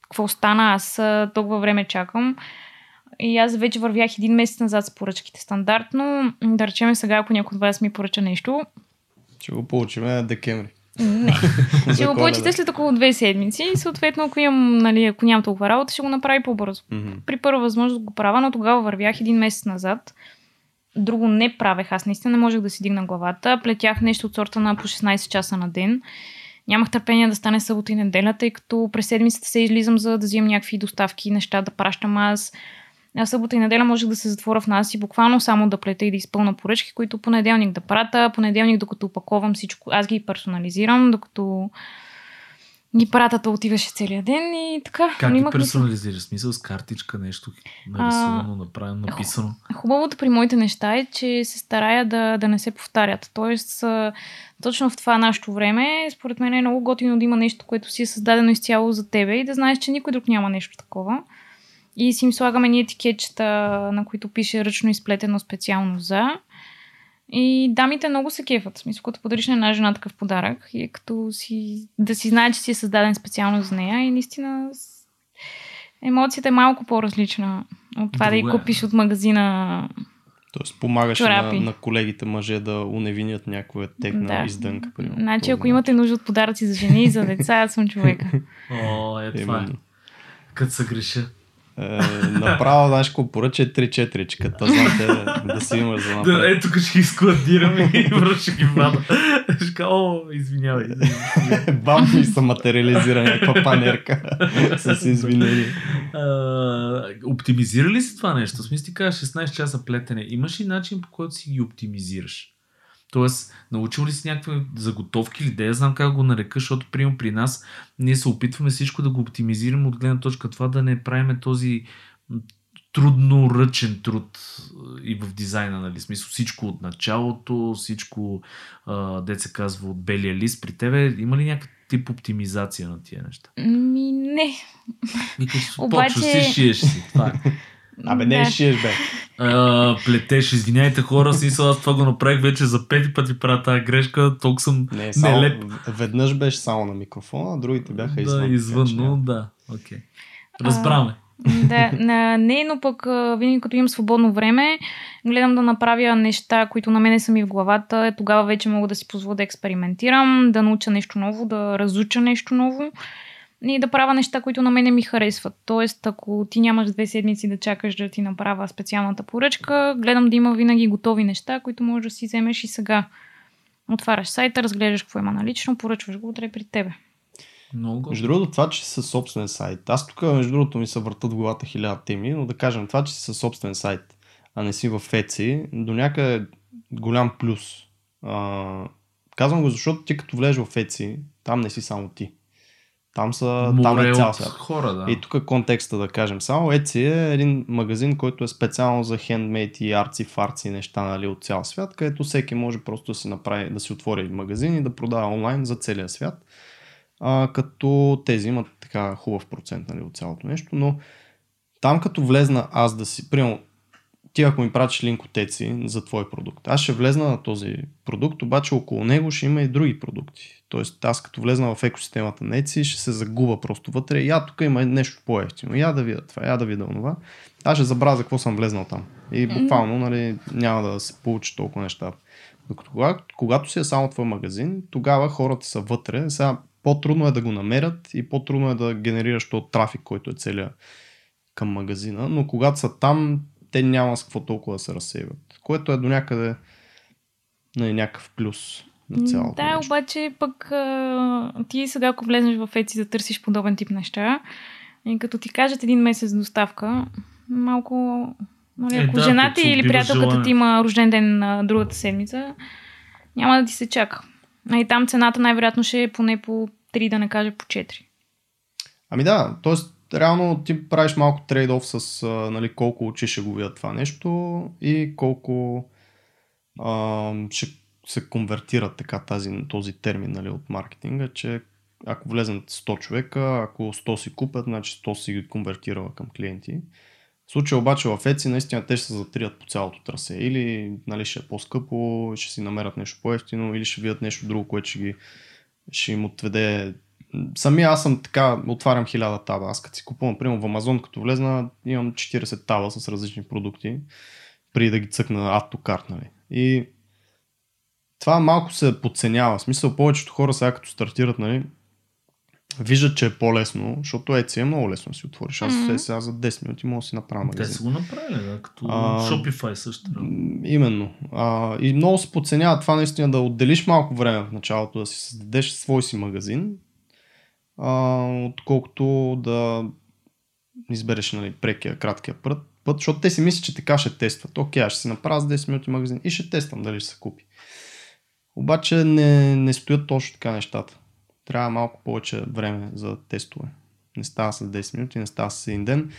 какво стана, аз толкова време чакам. И аз вече вървях един месец назад с поръчките стандартно. Да речем сега, ако някой от вас ми поръча нещо, Ще го получим декември. не. [laughs] Ще го получите след около две седмици и съответно, ако, имам, нали, ако нямам толкова работа, ще го направи по-бързо. Мгм. При първа възможност го правя, но тогава вървях един месец назад. Друго не правех. Аз наистина не можех да си дигна главата. Плетях нещо от сорта на по 16 часа на ден. Нямах търпение да стане събота и неделя, тъй като през седмицата се излизам за да взимам някакви доставки, неща да пращам аз. А събота и неделя можех да се затворя в нас и буквално само да плета и да изпълна поръчки, които понеделник да прата, понеделник докато опаковам всичко, аз ги персонализирам, докато ги пратят, да отиваше целият ден и така. Как ги персонализираш? Смисъл с картичка, нещо нарисувано, направено, написано. Хубавото при моите неща е, че се старая да, да не се повтарят. Тоест, а, точно в това нашето време, според мен е много готино да има нещо, което си е създадено изцяло за тебе и да знаеш, че никой друг няма нещо такова. И си им слагаме ние етикетчета, на които пише ръчно изплетено специално за. И дамите много се кефат. В смисъл, като подариш на една жена такъв подарък и е като си, да си знае, че си е създаден специално за нея и наистина емоцията е малко по-различна от това да Друго я е. купиш от магазина. Тоест помагаш на, на колегите мъже да уневинят някоя техна Да. издънка. примерно. Значи, ако имате нужда от подаръци за жени и за деца, аз съм човека. [laughs] О, е това е. Като се греша. Е, направо, знаеш, какво поръча 3-4, че като знаете да си имаш за Да, напред. е, тук ще ги складирам и [laughs] връща ги вада. Ще кажа, о, извинявай. извинявай. [laughs] Бам ми се материализира някаква панерка [laughs] с извинение. Оптимизира ли си това нещо? В смисъл ти кажа 16 часа плетене. Имаш ли начин по който си ги оптимизираш? Тоест, научил ли си някакви заготовки или да я знам как го нарека, защото прием при нас ние се опитваме всичко да го оптимизираме от гледна точка това да не правиме този трудно ръчен труд и в дизайна, нали? Смисъл всичко от началото, всичко, а, де се казва, от белия лист. При тебе има ли някакъв тип оптимизация на тия неща? Ми, не. Викаш, Обаче- почва си, шиеш си. Това е. [laughs] Абе, не Да. шиеш, бе. А, плетеш, извиняйте хора, смисъл аз това го направих вече за пети пъти правя тази грешка, толкова съм Не, само, нелеп. веднъж беше само на микрофона, а другите бяха извън. Да, извън, но да, окей. Разбраме. да, на, не, но пък винаги като имам свободно време, гледам да направя неща, които на мене са ми в главата. Тогава вече мога да си позволя да експериментирам, да науча нещо ново, да разуча нещо ново и да правя неща, които на мене ми харесват. Тоест, ако ти нямаш две седмици да чакаш да ти направя специалната поръчка, гледам да има винаги готови неща, които можеш да си вземеш и сега. Отваряш сайта, разглеждаш какво има налично, поръчваш го утре при тебе. Много. Между другото, това, че си със собствен сайт. Аз тук, между другото, ми се въртат в главата хиляда теми, но да кажем, това, че си със собствен сайт, а не си в Etsy, до някъде е голям плюс. А, казвам го, защото ти като влезеш в Etsy, там не си само ти. Там, са, там Море е цял свят. хора, да. И тук е контекста да кажем. Само Etsy е един магазин, който е специално за хендмейт и арци, фарци неща нали, от цял свят, където всеки може просто да си направи, да си отвори магазин и да продава онлайн за целия свят. А, като тези имат така хубав процент нали, от цялото нещо, но там като влезна аз да си, примерно, ти ако ми пратиш линк от Etsy за твой продукт, аз ще влезна на този продукт, обаче около него ще има и други продукти. Тоест аз като влезна в екосистемата на Etsy ще се загуба просто вътре. Я тук има нещо по-ефтино, я да видя това, я да видя това. Аз ще забравя за какво съм влезнал там. И буквално нали, няма да се получи толкова неща. Докато когато, когато си е само твой магазин, тогава хората са вътре. Сега по-трудно е да го намерят и по-трудно е да генерираш този трафик, който е целия към магазина, но когато са там, те няма с какво толкова да се разсейват. Което е до някъде нали, някакъв плюс на цялото Да, нещо. обаче пък а, ти сега, ако влезнеш в Etsy да търсиш подобен тип неща, и като ти кажат един месец доставка, малко... Нали, Е, ако да, жена ти или приятелката желание. ти има рожден ден на другата седмица, няма да ти се чака. А и там цената най-вероятно ще е поне по 3, да не кажа по 4. Ами да, т.е. реално ти правиш малко трейд-оф с нали, колко очи ще го видят това нещо и колко а, ще се конвертира така тази, този термин нали, от маркетинга, че ако влезнат 100 човека, ако 100 си купят, значи 100 си ги конвертирала към клиенти. В случая обаче в Etsy наистина те ще се затрият по цялото трасе. Или нали, ще е по-скъпо, ще си намерят нещо по-ефтино, или ще видят нещо друго, което ще, ги, ще им отведе. Сами аз съм така, отварям хиляда таба. Аз като си купувам, например, в Амазон, като влезна, имам 40 таба с различни продукти, преди да ги цъкна Cart, нали. И това малко се подценява. В смисъл, повечето хора сега като стартират, нали, виждат, че е по-лесно, защото Etsy е много лесно да си отвориш. Аз mm-hmm. сега за 10 минути мога да си направя Те магазин. са го направили, да, като А, Shopify също. Да. Именно. А, и много се подценява това наистина да отделиш малко време в началото, да си създадеш свой си магазин, а, отколкото да избереш нали, прекия, краткия път, път, защото те си мислят, че така ще тестват. Окей, аз ще си направя за 10 минути магазин и ще тествам дали ще се купи. Обаче не, не стоят точно така нещата. трябва малко повече време за тестове. Не става с 10 минути, не става с един ден.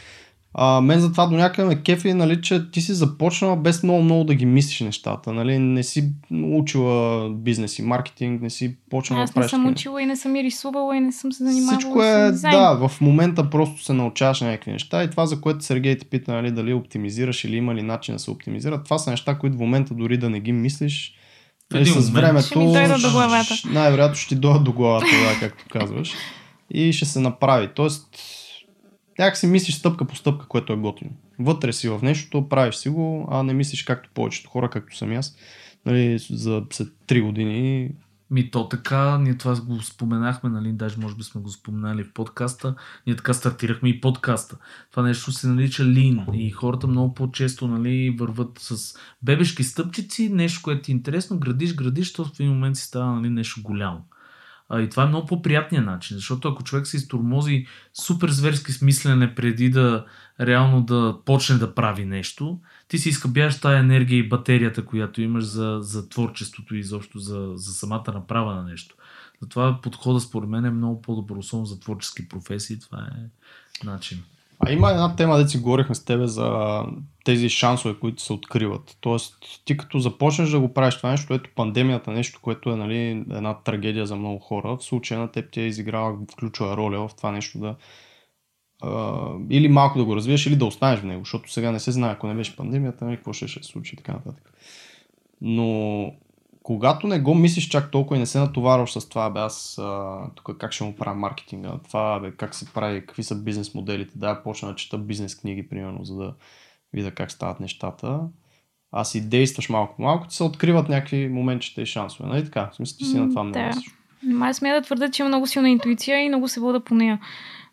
А, мен затова до някъде ме кефи, нали, че ти си започнала без много-много да ги мислиш нещата. Нали? Не си учила бизнес и маркетинг, не си почнала Аз да не съм учила и не съм и рисувала и не съм се занимавала всичко е, с дизайн. да, в момента просто се научаваш някакви неща и това, за което Сергей те пита, нали, дали оптимизираш или има ли начин да се оптимизира, това са неща, които в момента дори да не ги мислиш, нали, с времето ще ми дойдат до главата. щ- най-вероятно ще ти дойдат до главата, да, както казваш, и ще се направи. Тоест, някак си мислиш стъпка по стъпка, което е готино. Вътре си в нещото, правиш си го, а не мислиш както повечето хора, както съм аз. Нали, за след 3 години Ми то така, ние това го споменахме, нали, даже може би сме го споменали в подкаста, ние така стартирахме и подкаста. Това нещо се нарича Lean и хората много по-често нали, върват с бебешки стъпчици, нещо, което ти е интересно, градиш, градиш, то в един момент си става нали, нещо голямо. А, и това е много по-приятният начин, защото ако човек се изтормози супер зверски смислене преди да реално да почне да прави нещо, ти си изхъбяваш тая енергия и батерията, която имаш за, за творчеството и изобщо за, за самата направа на нещо. Затова подхода според мен е много по-добро, особено за творчески професии. Това е начин. А има една тема, да си говорихме с тебе за тези шансове, които се откриват. Тоест, ти като започнеш да го правиш това нещо, ето пандемията, нещо, което е нали, една трагедия за много хора, в случая на теб ти е изиграла ключова роля в това нещо да а, или малко да го развиеш, или да останеш в него, защото сега не се знае, ако не беше пандемията, нали, какво ще се случи и така нататък. Но когато не го мислиш чак толкова и не се натоварваш с това, бе, аз а, тук как ще му правя маркетинга, това, бе, как се прави, какви са бизнес моделите, да, почна да чета бизнес книги, примерно, за да видя как стават нещата. Аз и действаш малко по малко, ти се откриват някакви моментчета и шансове, нали така? В смисъл, ти си на това М, мнение. да. си. Аз смея да твърда, че има много силна интуиция и много се вода по нея.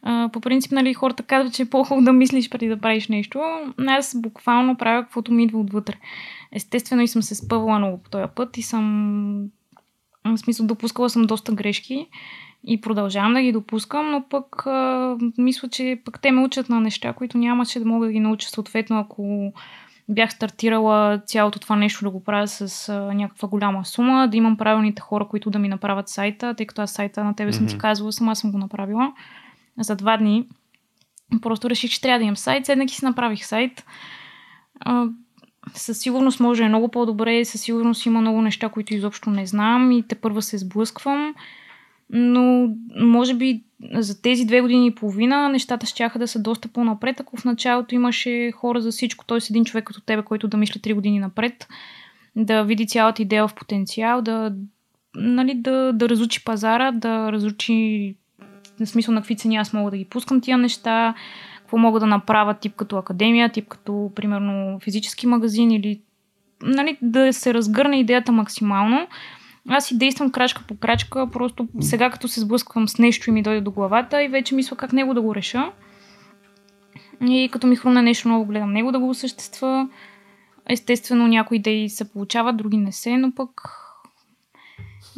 А, по принцип, нали, хората казват, че е по-хубаво да мислиш преди да правиш нещо. Аз буквално правя каквото ми идва отвътре. Естествено и съм се спъвала много по този път и съм... В смисъл, допускала съм доста грешки и продължавам да ги допускам, но пък а, мисля, че пък те ме учат на неща, които нямаше да мога да ги науча съответно, ако бях стартирала цялото това нещо да го правя с а, някаква голяма сума, да имам правилните хора, които да ми направят сайта, тъй като аз сайта на тебе съм ти казвала, сама съм го направила за два дни. Просто реших, че трябва да имам сайт, седнах и си направих сайт. Със сигурност може е много по-добре, със сигурност има много неща, които изобщо не знам и те първа се сблъсквам. Но може би за тези две години и половина нещата ще да са доста по-напред, ако в началото имаше хора за всичко, т.е. един човек като тебе, който да мисли три години напред, да види цялата идея в потенциал, да, нали, да, да разучи пазара, да разучи в смисъл на какви цени аз мога да ги пускам тия неща, какво мога да направя тип като академия, тип като примерно физически магазин или нали, да се разгърне идеята максимално. Аз си действам крачка по крачка, просто сега като се сблъсквам с нещо и ми дойде до главата и вече мисля как него да го реша. И като ми хрумне нещо ново, гледам него да го осъществя. Естествено, някои идеи се получават, други не се, но пък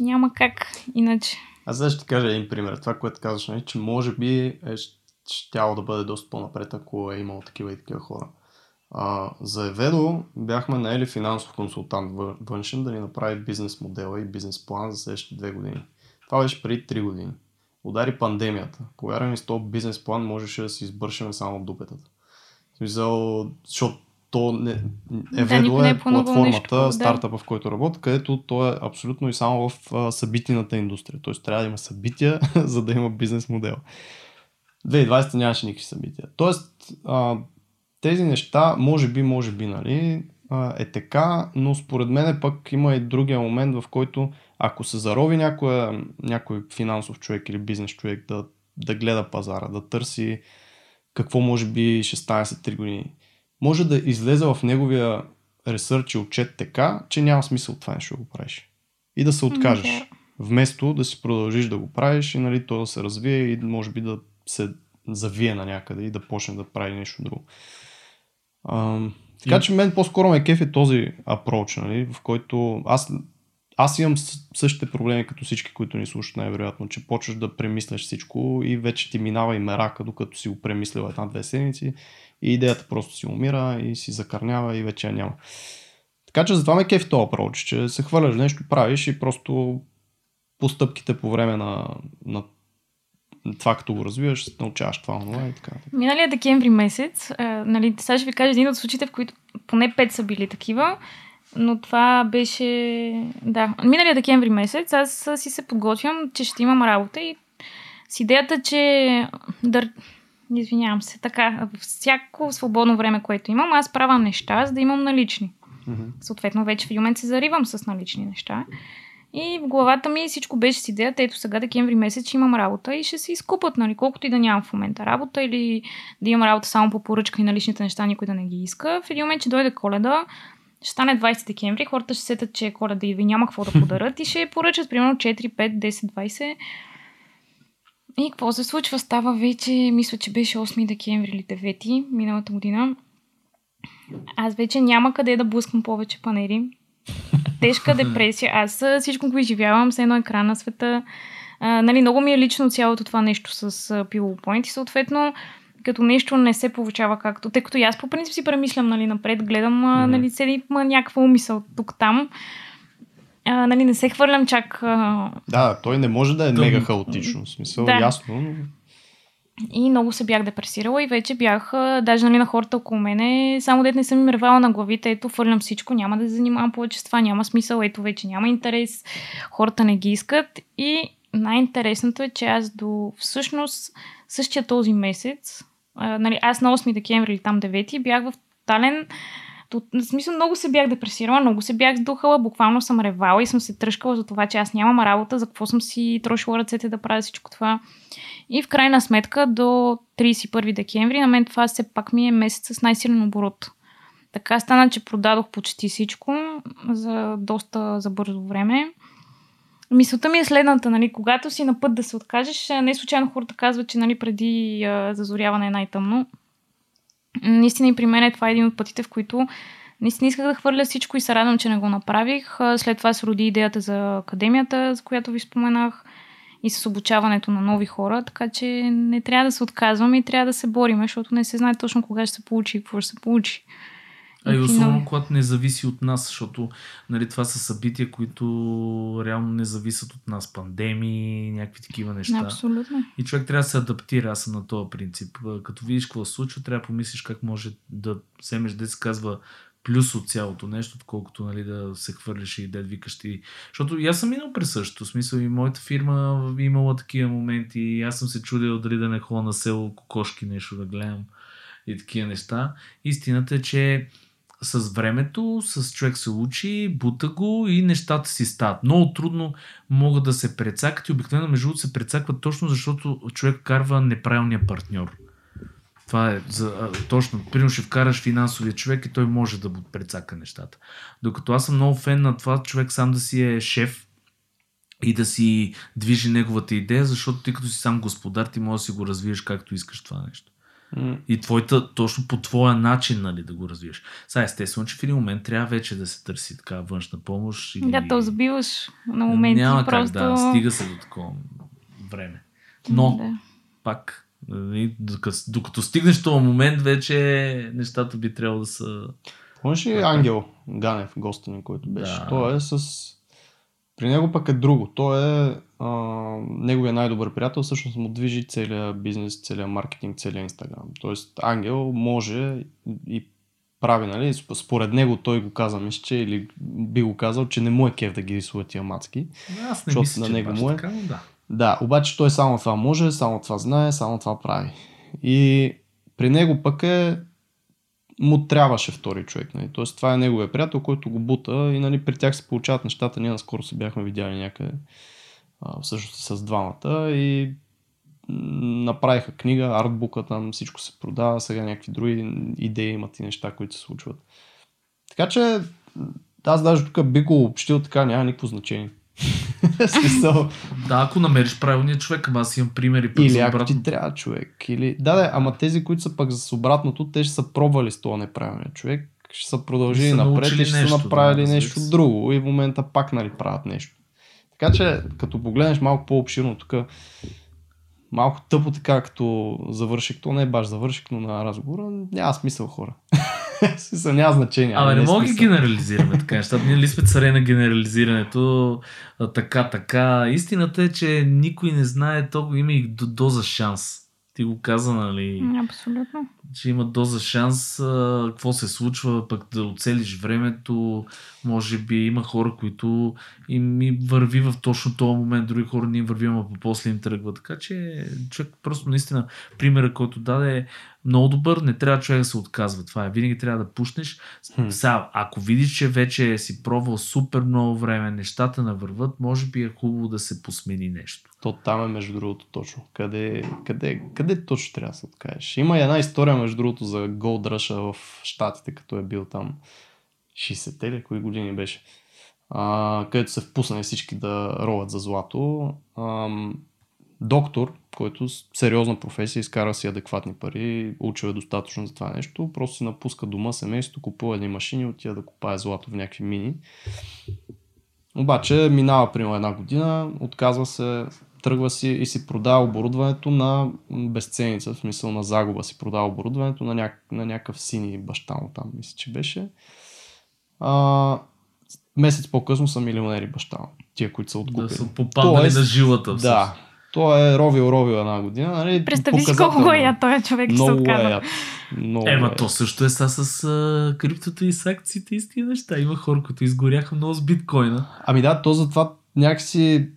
няма как иначе. Аз сега ще ти кажа един пример. Това, което казваш, нали, че може би е щяло да бъде доста по-напред, ако е имало такива и такива хора. А, за Еведо бяхме наели финансов консултант въ- външен да ни направи бизнес модела и бизнес план за следващите две години. Това беше преди 3 години. Удари пандемията. Повярвай ми, с този бизнес план можеше да си избършеме само дупетата. В защото то не, Еведо никой не е е планувал нещо платформата, такова, да. стартъпа, в който работя, където то е абсолютно и само в а, събитийната индустрия. Тоест трябва да има събития, [laughs] за да има бизнес модел. 2020 нямаше никакви събития. Тоест, а, тези неща, може би, може би, нали, а, е така, но според мен пък има и другия момент, в който ако се зарови някой, някой финансов човек или бизнес човек да, да гледа пазара, да търси какво може би ще стане след 3 години, може да излезе в неговия ресърч и отчет така, че няма смисъл това нещо да го правиш. И да се откажеш. да. Вместо да си продължиш да го правиш и нали, то да се развие и може би да се завие на някъде и да почне да прави нещо друго. Ам, така И- че мен по-скоро ме кефи този апроч, нали, в който аз, аз имам същите проблеми като всички, които ни слушат най-вероятно, че почваш да премисляш всичко и вече ти минава и мерака, докато си го премислил една-две седмици и идеята просто си умира и си закърнява и вече я няма. Така че затова ме кефи този апроч, че се хвърляш нещо, правиш и просто постъпките по време на, на това, като го развиваш, научаваш това, това и така. Миналия декември месец, а, нали, сега ще ви кажа един от случаите, в които поне пет са били такива, но това беше... Да, миналия декември месец аз си се подготвям, че ще имам работа и с идеята, че да, извинявам се, така, всяко свободно време, което имам, аз правя неща, за да имам налични. Mm-hmm. Съответно, вече в един момент се заривам с налични неща. И в главата ми всичко беше с идеята, ето сега декември месец ще имам работа и ще се изкупат, нали, колкото и да нямам в момента работа или да имам работа само по поръчка и на личните неща никой да не ги иска. В един момент, че дойде коледа, ще стане 20 декември, хората ще сетят, че е коледа и няма какво да подарат и ще поръчат примерно 4, 5, 10, 20 и какво се случва? Става вече, мисля, че беше 8 декември или 9 миналата година. Аз вече няма къде да блъскам повече панери. Тежка [laughs] депресия. Аз всичко го изживявам с едно екран на света. А, нали, много ми е лично цялото това нещо с Pillow Point и съответно като нещо не се получава както. Тъй като и аз по принцип си премислям нали, напред, гледам нали, цели някаква умисъл тук-там а, нали, не се хвърлям чак... А... Да, той не може да е Тъм... мега хаотично, в смисъл, да. ясно. Но... И много се бях депресирала и вече бях, даже нали, на хората около мене, само дете не съм им ревала на главите, ето фърлям всичко, няма да се занимавам повече с това, няма смисъл, ето вече няма интерес, хората не ги искат. И най-интересното е, че аз до всъщност същия този месец, а, нали, аз на 8 декември или там 9 бях в тотален в смисъл много се бях депресирала, много се бях сдухала, буквално съм ревала и съм се тръжкала за това, че аз нямам работа, за какво съм си трошила ръцете да правя всичко това. И в крайна сметка до 31 декември на мен това все пак ми е месец с най-силен оборот. Така стана, че продадох почти всичко за доста за бързо време. Мисълта ми е следната, нали, когато си на път да се откажеш, не случайно хората казват, че нали, преди а, зазоряване е най-тъмно. Наистина и при мен е това един от пътите, в които наистина исках да хвърля всичко и се радвам, че не го направих. След това се роди идеята за академията, за която ви споменах и с обучаването на нови хора, така че не трябва да се отказваме и трябва да се бориме, защото не се знае точно кога ще се получи и какво ще се получи. А и особено когато не зависи от нас, защото нали, това са събития, които реално не зависят от нас. Пандемии, някакви такива неща. Абсолютно. И човек трябва да се адаптира. Аз съм на този принцип. Като видиш какво се случва, трябва да помислиш как може да вземеш, да се казва, плюс от цялото нещо, отколкото нали, да се хвърлиш и да викаш ти. Защото и аз съм минал през същото. Смисъл и моята фирма имала такива моменти. И аз съм се чудил дали да не ходя на село кокошки нещо да гледам и такива неща. Истината е, че с времето, с човек се учи, бута го и нещата си стават. Много трудно могат да се прецакат и обикновено между се прецакват точно защото човек карва неправилния партньор. Това е за, точно. Примерно ще вкараш финансовия човек и той може да прецака нещата. Докато аз съм много фен на това човек сам да си е шеф и да си движи неговата идея, защото ти като си сам господар, ти можеш да си го развиеш както искаш това нещо. И твоята, точно по твоя начин нали, да го развиеш. Сега естествено, че в един момент трябва вече да се търси така външна помощ. Или... Да, то забиваш на моменти. Няма просто... как, да, стига се до такова време. Но, да. пак, нали, докато, докато стигнеш този момент, вече нещата би трябвало да са... Помниш ли Ангел Ганев, гостен, който беше? Да. Той е с при него пък е друго. Той е а, неговия най-добър приятел, всъщност му движи целият бизнес, целият маркетинг, целият инстаграм. Тоест Ангел може и прави, нали, според него той го каза, мисля, че или би го казал, че не му е кев да ги рисува тия мацки. Аз не мисля, на него му е. Така, да. да, обаче той само това може, само това знае, само това прави. И при него пък е му трябваше втори човек. Нали? Тоест това е неговия приятел, който го бута и нали, при тях се получават нещата. Ние наскоро се бяхме видяли някъде а, всъщност с двамата и направиха книга, артбука там, всичко се продава, сега някакви други идеи имат и неща, които се случват. Така че аз даже тук би го общил така, няма никакво значение. Смисъл. Да, ако намериш правилния човек, ама аз имам примери пък Или ако ти трябва човек. Или... Да, да, ама тези, които са пък с обратното, те ще са пробвали с този неправилния човек, ще са продължили напред и ще нещо, са направили да, нещо да, друго и в момента пак нали правят нещо. Така че, като погледнеш малко по-обширно тук, малко тъпо така, като завърших, то не е баш завърших, но на разговора, няма смисъл хора. [laughs] [laughs] Смисъл, няма значение. Абе, не е мога ги генерализираме [laughs] така нещата. Ние ли сме царе на генерализирането? а, Така, така. Истината е, че никой не знае, то има и до- доза шанс. Ти го каза, нали? Абсолютно. че има доза шанс а, какво се случва, пък да оцелиш времето. Може би има хора, които им, им върви в точно този момент, други хора не им върви, ама после им тръгва. Така че човек просто наистина примера, който даде е много добър, не трябва човек да се отказва. Това е. Винаги трябва да пушнеш. Хм. Сега, ако видиш, че вече си пробвал супер много време, нещата навърват, може би е хубаво да се посмени нещо. То там е между другото точно. Къде, къде, къде точно трябва да се откажеш? Има една история между другото за Gold Rush в Штатите, като е бил там 60-те ли, кои години беше. А, където се впуснали всички да роват за злато. Ам, доктор, който с сериозна професия, изкара си адекватни пари, учил е достатъчно за това нещо, просто си напуска дома, семейството, купува едни машини, отива да купае злато в някакви мини. Обаче минава примерно една година, отказва се, тръгва си и си продава оборудването на безценица, в смисъл на загуба си продава оборудването на, няк- на някакъв сини баща му там, мисля, че беше. А, месец по-късно са милионери баща му, тия, които са откупили. Да са попаднали Тоест, на жилата. Да, той е ровил, ровил една година. Нали? Представи си колко е я този човек, че се Много отказва. е. Много Ема е то също е са с а, криптото и с акциите и с тия неща. Има хора, които изгоряха много с биткоина. Ами да, то затова някакси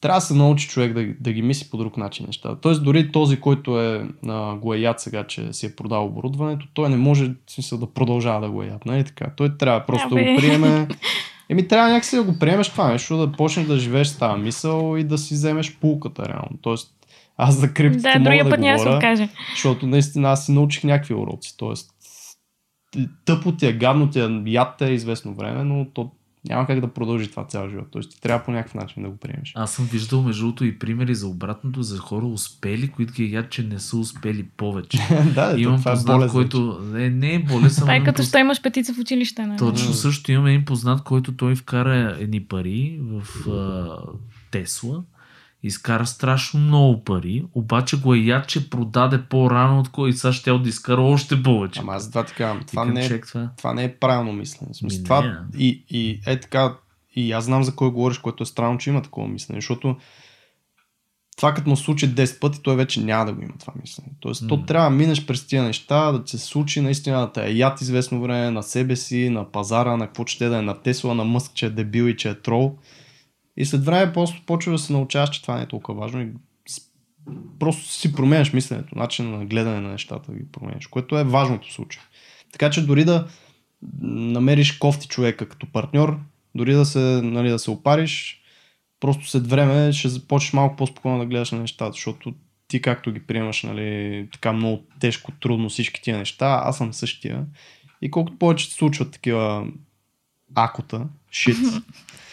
трябва да се научи човек да, да ги мисли по друг начин нещата. Тоест дори този, който е, а, го е яд сега, че си е продал оборудването, той не може в смисъл, да продължава да го е яд. Нали така? Той трябва просто да Абе. го приеме. [laughs] Еми трябва някакси да го приемеш това нещо, да почнеш да живееш с тази мисъл и да си вземеш пулката реално. Тоест аз за криптото Да, мога другия да път да се говоря. откаже. Защото наистина аз си научих някакви уроци. Тоест, тъпо ти е, гадно ти е, яд те е известно време, но то няма как да продължи това цял живот. Тоест ти трябва по някакъв начин да го приемеш. Аз съм виждал между другото и примери за обратното, за хора успели, които ги яд, че не са успели повече. [laughs] да, Имам това е познат, болезнен. който... Не, не е. Това е ама като имам що имаш петица в училище. Нали? Точно също имаме един познат, който той вкара едни пари в Тесла. Изкара страшно много пари, обаче го е яд, че продаде по-рано, от кой сега ще да изкара още повече. Ама аз за това ти казвам, това не, е, чек това. това не е правилно мислене. Смисъл, Ми, това, не. и, и е така, и аз знам за кой говориш, което е странно, че има такова мислене, защото това като му случи 10 пъти, той вече няма да го има това мислене. Тоест, то трябва да минеш през тия неща, да се случи наистина да те е яд известно време на себе си, на пазара, на какво ще да е, на Тесла, на Мъск, че е дебил и че е трол. И след време просто почва да се научаваш, че това не е толкова важно и просто си променяш мисленето, начин на гледане на нещата ги променяш, което е важното в случая. Така че дори да намериш кофти човека като партньор, дори да се, нали, да се опариш, просто след време ще започнеш малко по-спокойно да гледаш на нещата, защото ти както ги приемаш, нали, така много тежко, трудно всички тия неща, аз съм същия. И колкото повече се случват такива акота, шит, [laughs]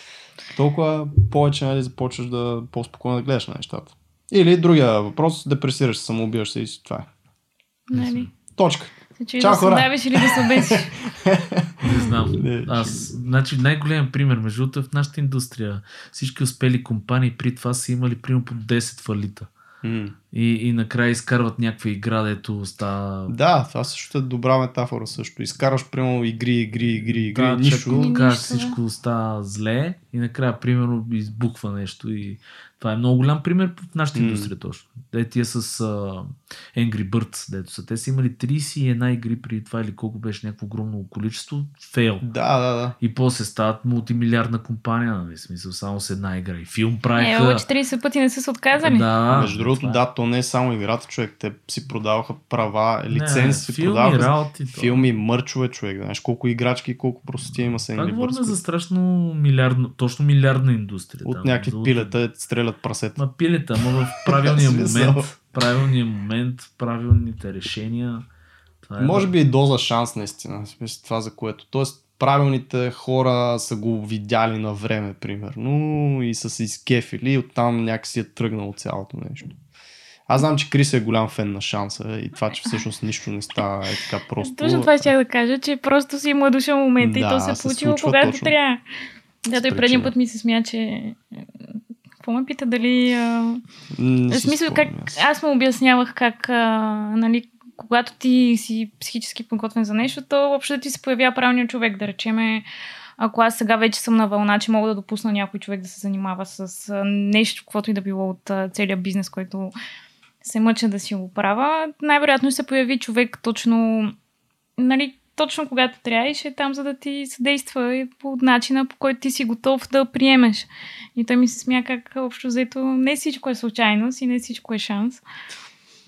толкова повече нали, започваш да по-спокойно да гледаш на нещата. Или другия въпрос, депресираш се, самоубиваш се и това е. Нали? Точка. Се чуеш Чао, да се хора! давиш или да се обесиш. [laughs] Не знам. Аз, значи, най-голям пример, между другото, е в нашата индустрия. Всички успели компании при това са имали примерно по 10 фалита. И, и накрая изкарват някаква игра, дето става... Да, това също е добра метафора също. Изкараш примерно игри, игри, игри, игри, Да, нищо. нищо, Нищо, кажеш, всичко става зле и накрая, примерно, избухва нещо и това е много голям пример в нашата М. индустрия точно. Де тия с uh, Angry Birds, дето са. Те са имали 31 игри при това или колко беше някакво огромно количество. Фейл. Да, да, да. И после стават мултимилиардна компания, нали, смисъл, само с една игра. И филм Е, правиха. ало, 40 пъти не са се отказали. Да, Между другото, това е. да, то не е само играта, човек. Те си продаваха права, Не, лиценз си филми, продаваха. работи. то. Филми, мърчове, човек. Знаеш колко играчки и колко простотия има са Това Angry говорим Birds, за страшно милиардно, точно милиардна индустрия. От там. някакви За- пилета стрелят прасета. Ма пилета, ама в правилния [laughs] момент, правилния момент, правилните решения. Това е Може би и доза шанс, наистина. Това за което. Тоест, правилните хора са го видяли на време, примерно, и са се изкефили и оттам някакси е тръгнало цялото нещо. Аз знам, че Крис е голям фен на шанса и това, че всъщност нищо не става е така просто. Точно това ще да кажа, че просто си е дошъл момента и Да, то се е се получило случва когато точно. трябва. Да, той предния път ми се смя, че... Какво ме пита дали... А... Не смисъл, как... аз. му обяснявах как, а, нали, когато ти си психически подготвен за нещо, то въобще ти се появява правилният човек, да речеме. Ако аз сега вече съм на вълна, че мога да допусна някой човек да се занимава с нещо, каквото и да било от целият бизнес, който се мъча да си го правя, най-вероятно се появи човек точно, нали, точно когато трябва и ще е там, за да ти съдейства и по начина, по който ти си готов да приемеш. И той ми се смя как общо взето не всичко е случайност и не всичко е шанс.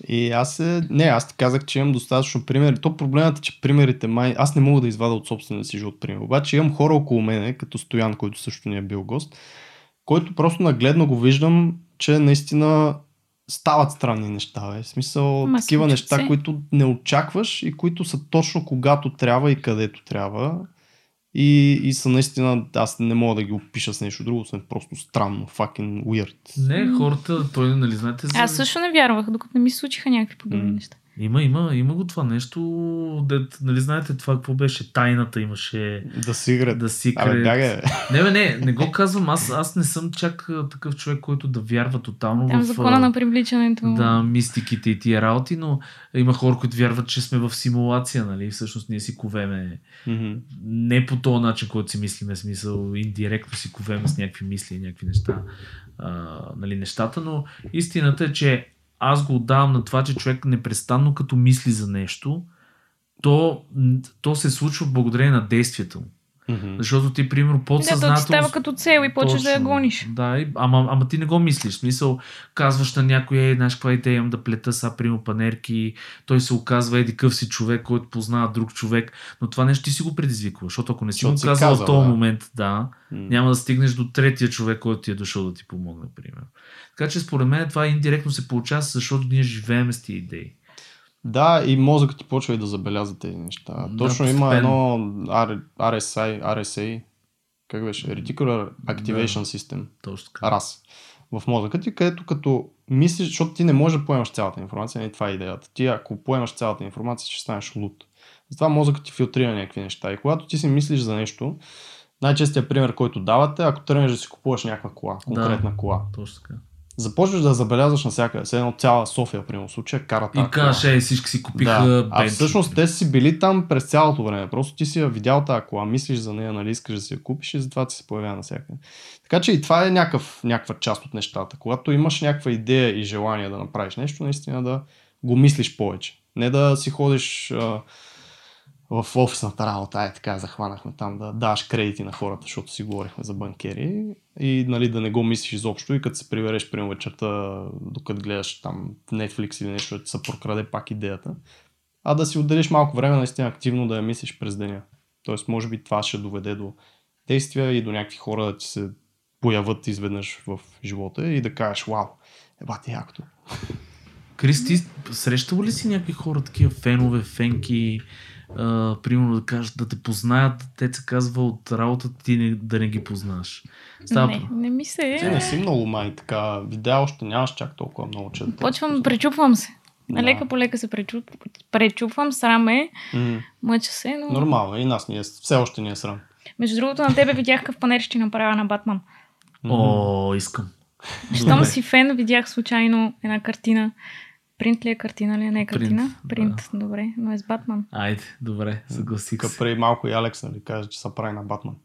И аз е... Не, аз ти казах, че имам достатъчно примери. То проблемът е, че примерите май... Аз не мога да извада от собствения си живот пример. Обаче имам хора около мене, като Стоян, който също ни е бил гост, който просто нагледно го виждам, че наистина стават странни неща. Бе. В смисъл, Ма, такива неща, се. които не очакваш и които са точно когато трябва и където трябва. И, и са наистина, аз не мога да ги опиша с нещо друго, са просто странно, fucking weird. Не, хората, той, нали, знаете, за... Аз също не вярвах, докато не ми случиха някакви подобни М. неща. Има, има, има го това нещо, дет, нали знаете това какво беше? Тайната имаше Да си играе. да си Абе, бягай, бе. Не, бе, не, не го казвам. Аз, аз не съм чак такъв човек, който да вярва тотално Там в закона на привличането. да, мистиките и тия работи, но има хора, които вярват, че сме в симулация, нали? Всъщност ние си ковеме Мгм. не по този начин, който си мислиме, смисъл, индиректно си ковеме с някакви мисли и някакви неща, а, нали, нещата, но истината е, че аз го отдавам на това, че човек непрестанно като мисли за нещо, то, то се случва благодарение на действието му. Мгм. Защото ти, примерно, Да, то подсъзнателно... ти става като цел и почваш да я гониш. Да, и, ама, ама ти не го мислиш. В смисъл, казваш на някой, ей, знаеш каква идея имам да плета са, примо панерки, той се оказва еди къв си човек, който познава друг човек, но това нещо ти си го предизвикваш, защото ако не си Защото го казал в този да. момент, да, М. няма да стигнеш до третия човек, който ти е дошъл да ти помогне, примерно. Така че според мен това индиректно се получава, защото ние живеем с тия идеи. Да, и мозъкът ти почва и да забелязва тези неща. Да, Точно има постепенно. едно R- RSI, RSA, как беше? Reticular Activation System, Точно така. RAS, в мозъка ти, където като мислиш, защото ти не можеш да поемаш цялата информация, не това е идеята. Ти ако поемаш цялата информация, ще станеш луд. Затова мозъкът ти филтрира някакви неща. И когато ти си мислиш за нещо, най-честият пример, който давате, ако тръгнеш да си купуваш някаква кола, конкретна кола, Точно така. Започваш да забелязваш навсякъде. Все едно цяла София, примерно, случая, кара тази И казваш, ей, всички си купиха да. А всъщност те си били там през цялото време. Просто ти си я видял тази кола, мислиш за нея, нали искаш да си я купиш и затова ти се появява навсякъде. Така че и това е някакъв, някаква част от нещата. Когато имаш някаква идея и желание да направиш нещо, наистина да го мислиш повече. Не да си ходиш а, в офисната работа, е така, захванахме там да даваш кредити на хората, защото си говорихме за банкери и нали, да не го мислиш изобщо и като се прибереш при вечерта, докато гледаш там Netflix или нещо, да се прокраде пак идеята, а да си отделиш малко време наистина активно да я мислиш през деня. Тоест, може би това ще доведе до действия и до някакви хора да ти се появат изведнъж в живота и да кажеш, вау, еба ти якото. Крис, ти срещал ли си някакви хора, такива фенове, фенки, а, примерно да кажат да те познаят, те се казва от работата ти не, да не ги познаш. Става... Не, не ми се. Ти не си много май така, видео още нямаш чак толкова много, че... да Почвам, пречупвам се. Да. Лека по лека се пречуп, пречупвам, срам е, мъча се, но... Нормално, е, и нас ни е, все още ни е срам. Между другото, на тебе видях какъв панер ще направя на Батман. О, искам. Щом си фен, видях случайно една картина. Принт ли е картина ли е? Не е картина? Принт, Принт, добре, но е с Батман. Айде, добре, съгласих Тук се. преди малко и Алекс нали, каза, че се прави на Батман.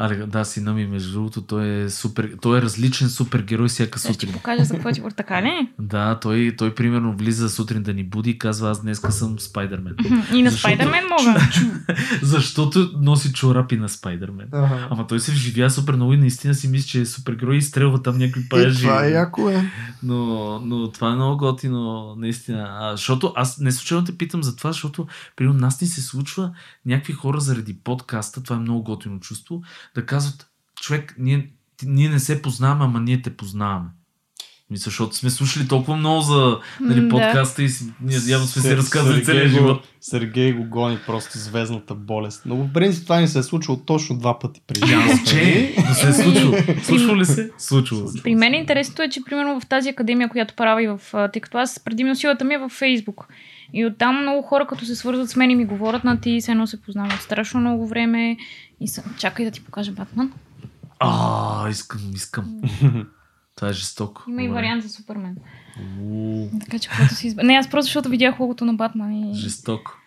Але, да, сина ми, между другото, той е, супер, той е различен супергерой всяка Ще ти сутрин. покажа за какво ти говоря. Така ли? [laughs] Да, той, той примерно влиза сутрин да ни буди и казва, аз днеска съм Спайдермен. И на Защото- Спайдермен мога. [laughs] Защото носи чорапи на Спайдермен. Ама той се вживя супер много и наистина си мисли, че е супергерой и изстрелва там някакви паяжи. яко е. Но, но това е много готино, наистина. А, защото аз не случайно те питам за това, защото при нас ни се случва някакви хора заради подкаста, това е много готино чувство, да казват, човек, ние, ние не се познаваме, ама ние те познаваме. Мисля, защото сме слушали толкова много за нали, да. подкаста и ние явно сме си разказали Сергей целия го- живот. Сергей го гони просто звездната болест. Но в принцип това ни се е случило точно два пъти преди. Няма че, но се е случило. Случва ли се? Случва. При мен интересното е, че примерно в тази академия, която правя и в... Тъй като аз предимно силата ми е във Фейсбук. И оттам много хора, като се свързват с мен и ми говорят на ти, се едно се познават страшно много време. И съм... Чакай да ти покажа Батман. А, искам, искам. [laughs] Това е жестоко. Има и вариант за Супермен. У, Така че каквото си избра... Не, аз просто защото видях логото на Батман и... Жестоко.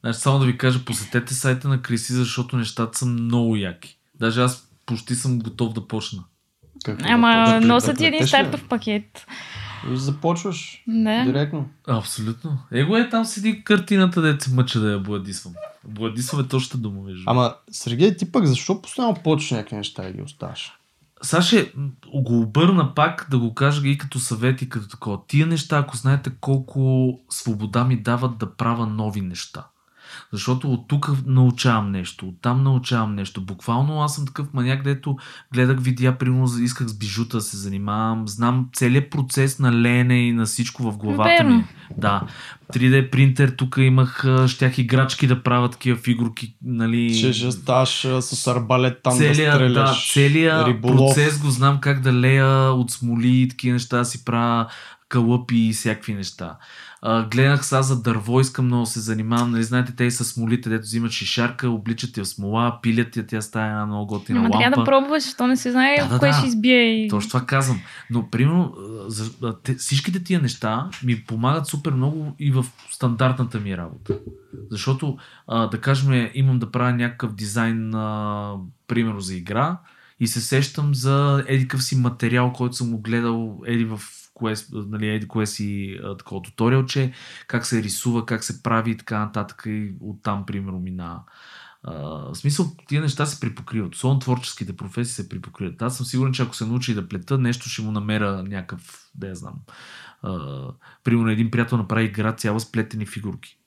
Значи, само да ви кажа, посетете сайта на Криси, защото нещата са много яки. Даже аз почти съм готов да почна. Какво Ама да носят ти един стартов пакет. И започваш Да. директно. Абсолютно. Его е, там седи картината, да се мъча да я бладисвам. Бладисвам е точно дума, между. Ама, Сергей, ти пък защо постоянно почваш някакви неща и ги оставаш? Саше, го обърна пак да го кажа и като съвет и като такова. Тия неща, ако знаете колко свобода ми дават да правя нови неща. Защото от тук научавам нещо, от там научавам нещо. Буквално аз съм такъв маняк, дето гледах видеа, примерно за- исках с бижута да се занимавам. Знам целият процес на лене и на всичко в главата Верно. ми. Да. 3D принтер, тук имах, щях играчки да правят такива фигурки, нали. Че ще ставаш а, с арбалет там целия, да стреляш. да, целият риболов. процес го знам как да лея от смоли и такива неща, си правя кълъпи и всякакви неща. А, гледах сега за дърво, искам много се занимавам. Нали, знаете, те и с смолите, дето взимат шишарка, обличат я в смола, пилят я, тя става една много готина Ама лампа. трябва да пробваш, защото не се знае Да, да, кое да. ще избие. И... Точно това казвам. Но, примерно, за, те, всичките тия неща ми помагат супер много и в стандартната ми работа. Защото, а, да кажем, имам да правя някакъв дизайн, а, примерно за игра, и се сещам за едикъв си материал, който съм го гледал еди в кое, нали, кое си такова туториалче, как се рисува, как се прави и така нататък и оттам, примерно, мина. В смисъл, тия неща се припокриват. Особено творческите професии се припокриват. Аз съм сигурен, че ако се научи да плета, нещо ще му намеря някакъв, да я знам. Примерно един приятел направи игра цяла с плетени фигурки.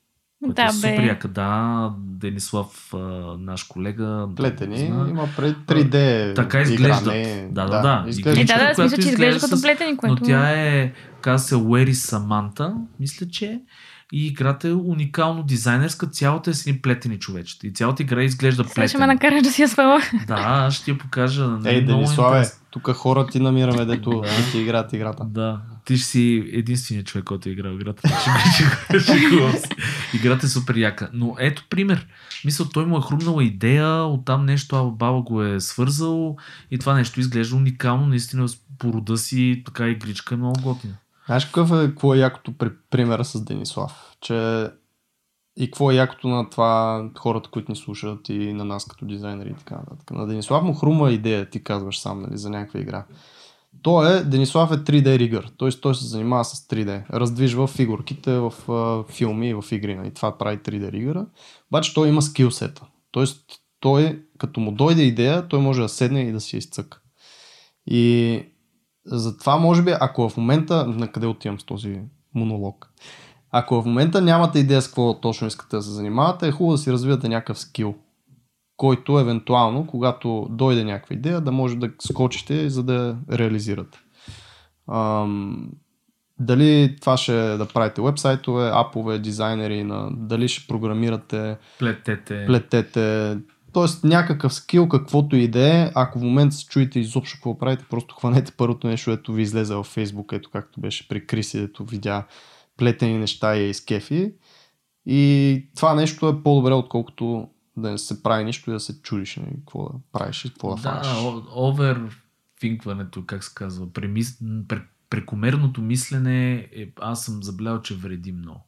Което Да, е супер бе. яка. Да, Денислав, наш колега. Плетени, зна. има пред 3D Така изглеждат. игране. Да, да, да. изглежда. Е, да, да, смисъл, че изглежда изглежда като плетени, което... Но тя е, каза се Уери Саманта, мисля, че е. И играта е уникално дизайнерска, цялата е с едни плетени човечета. И цялата игра изглежда Сега ще ме плетена. накараш да си я свала. Да, аз ще я покажа. нали, Ей, много Дениславе, тук хора ти намираме, дето да ти играят играта. Да, ти ще си единственият човек, който е играл играта. [laughs] [laughs] Играта е супер яка. Но ето пример. Мисля, той му е хрумнала идея, оттам нещо Ава Баба го е свързал и това нещо изглежда уникално, наистина с порода си, така игричка е много готина. Знаеш какъв е, какво е якото при примера с Денислав? Че и какво е якото на това хората, които ни слушат и на нас като дизайнери и така нататък. На Денислав му хрума идея, ти казваш сам, нали, за някаква игра. То е, Денислав е 3D ригър, т.е. той се занимава с 3D. Раздвижва фигурките в а, филми и в игри. Нали? Това прави 3D ригъра. Обаче той има скилсета. Тоест, той, като му дойде идея, той може да седне и да си изцъка. И затова, може би, ако в момента, на къде отивам с този монолог, ако в момента нямате идея с какво точно искате да се занимавате, е хубаво да си развивате някакъв скил, който евентуално, когато дойде някаква идея, да може да скочите, за да реализирате. Ам, дали това ще е да правите вебсайтове, апове, дизайнери, на, дали ще програмирате, Плетете. плетете, т.е. някакъв скил, каквото и да е, ако в момента се чуете изобщо какво правите, просто хванете първото нещо, ето ви излезе във Facebook, ето както беше при Криси, ето видя плетени неща и е изкефи. И това нещо е по-добре, отколкото да не се прави нищо и да се чудиш нали, какво да правиш и какво да, Да, фанеш. о- оверфинкването, как се казва, премис... пре... прекомерното мислене, е... аз съм забелял, че вреди много.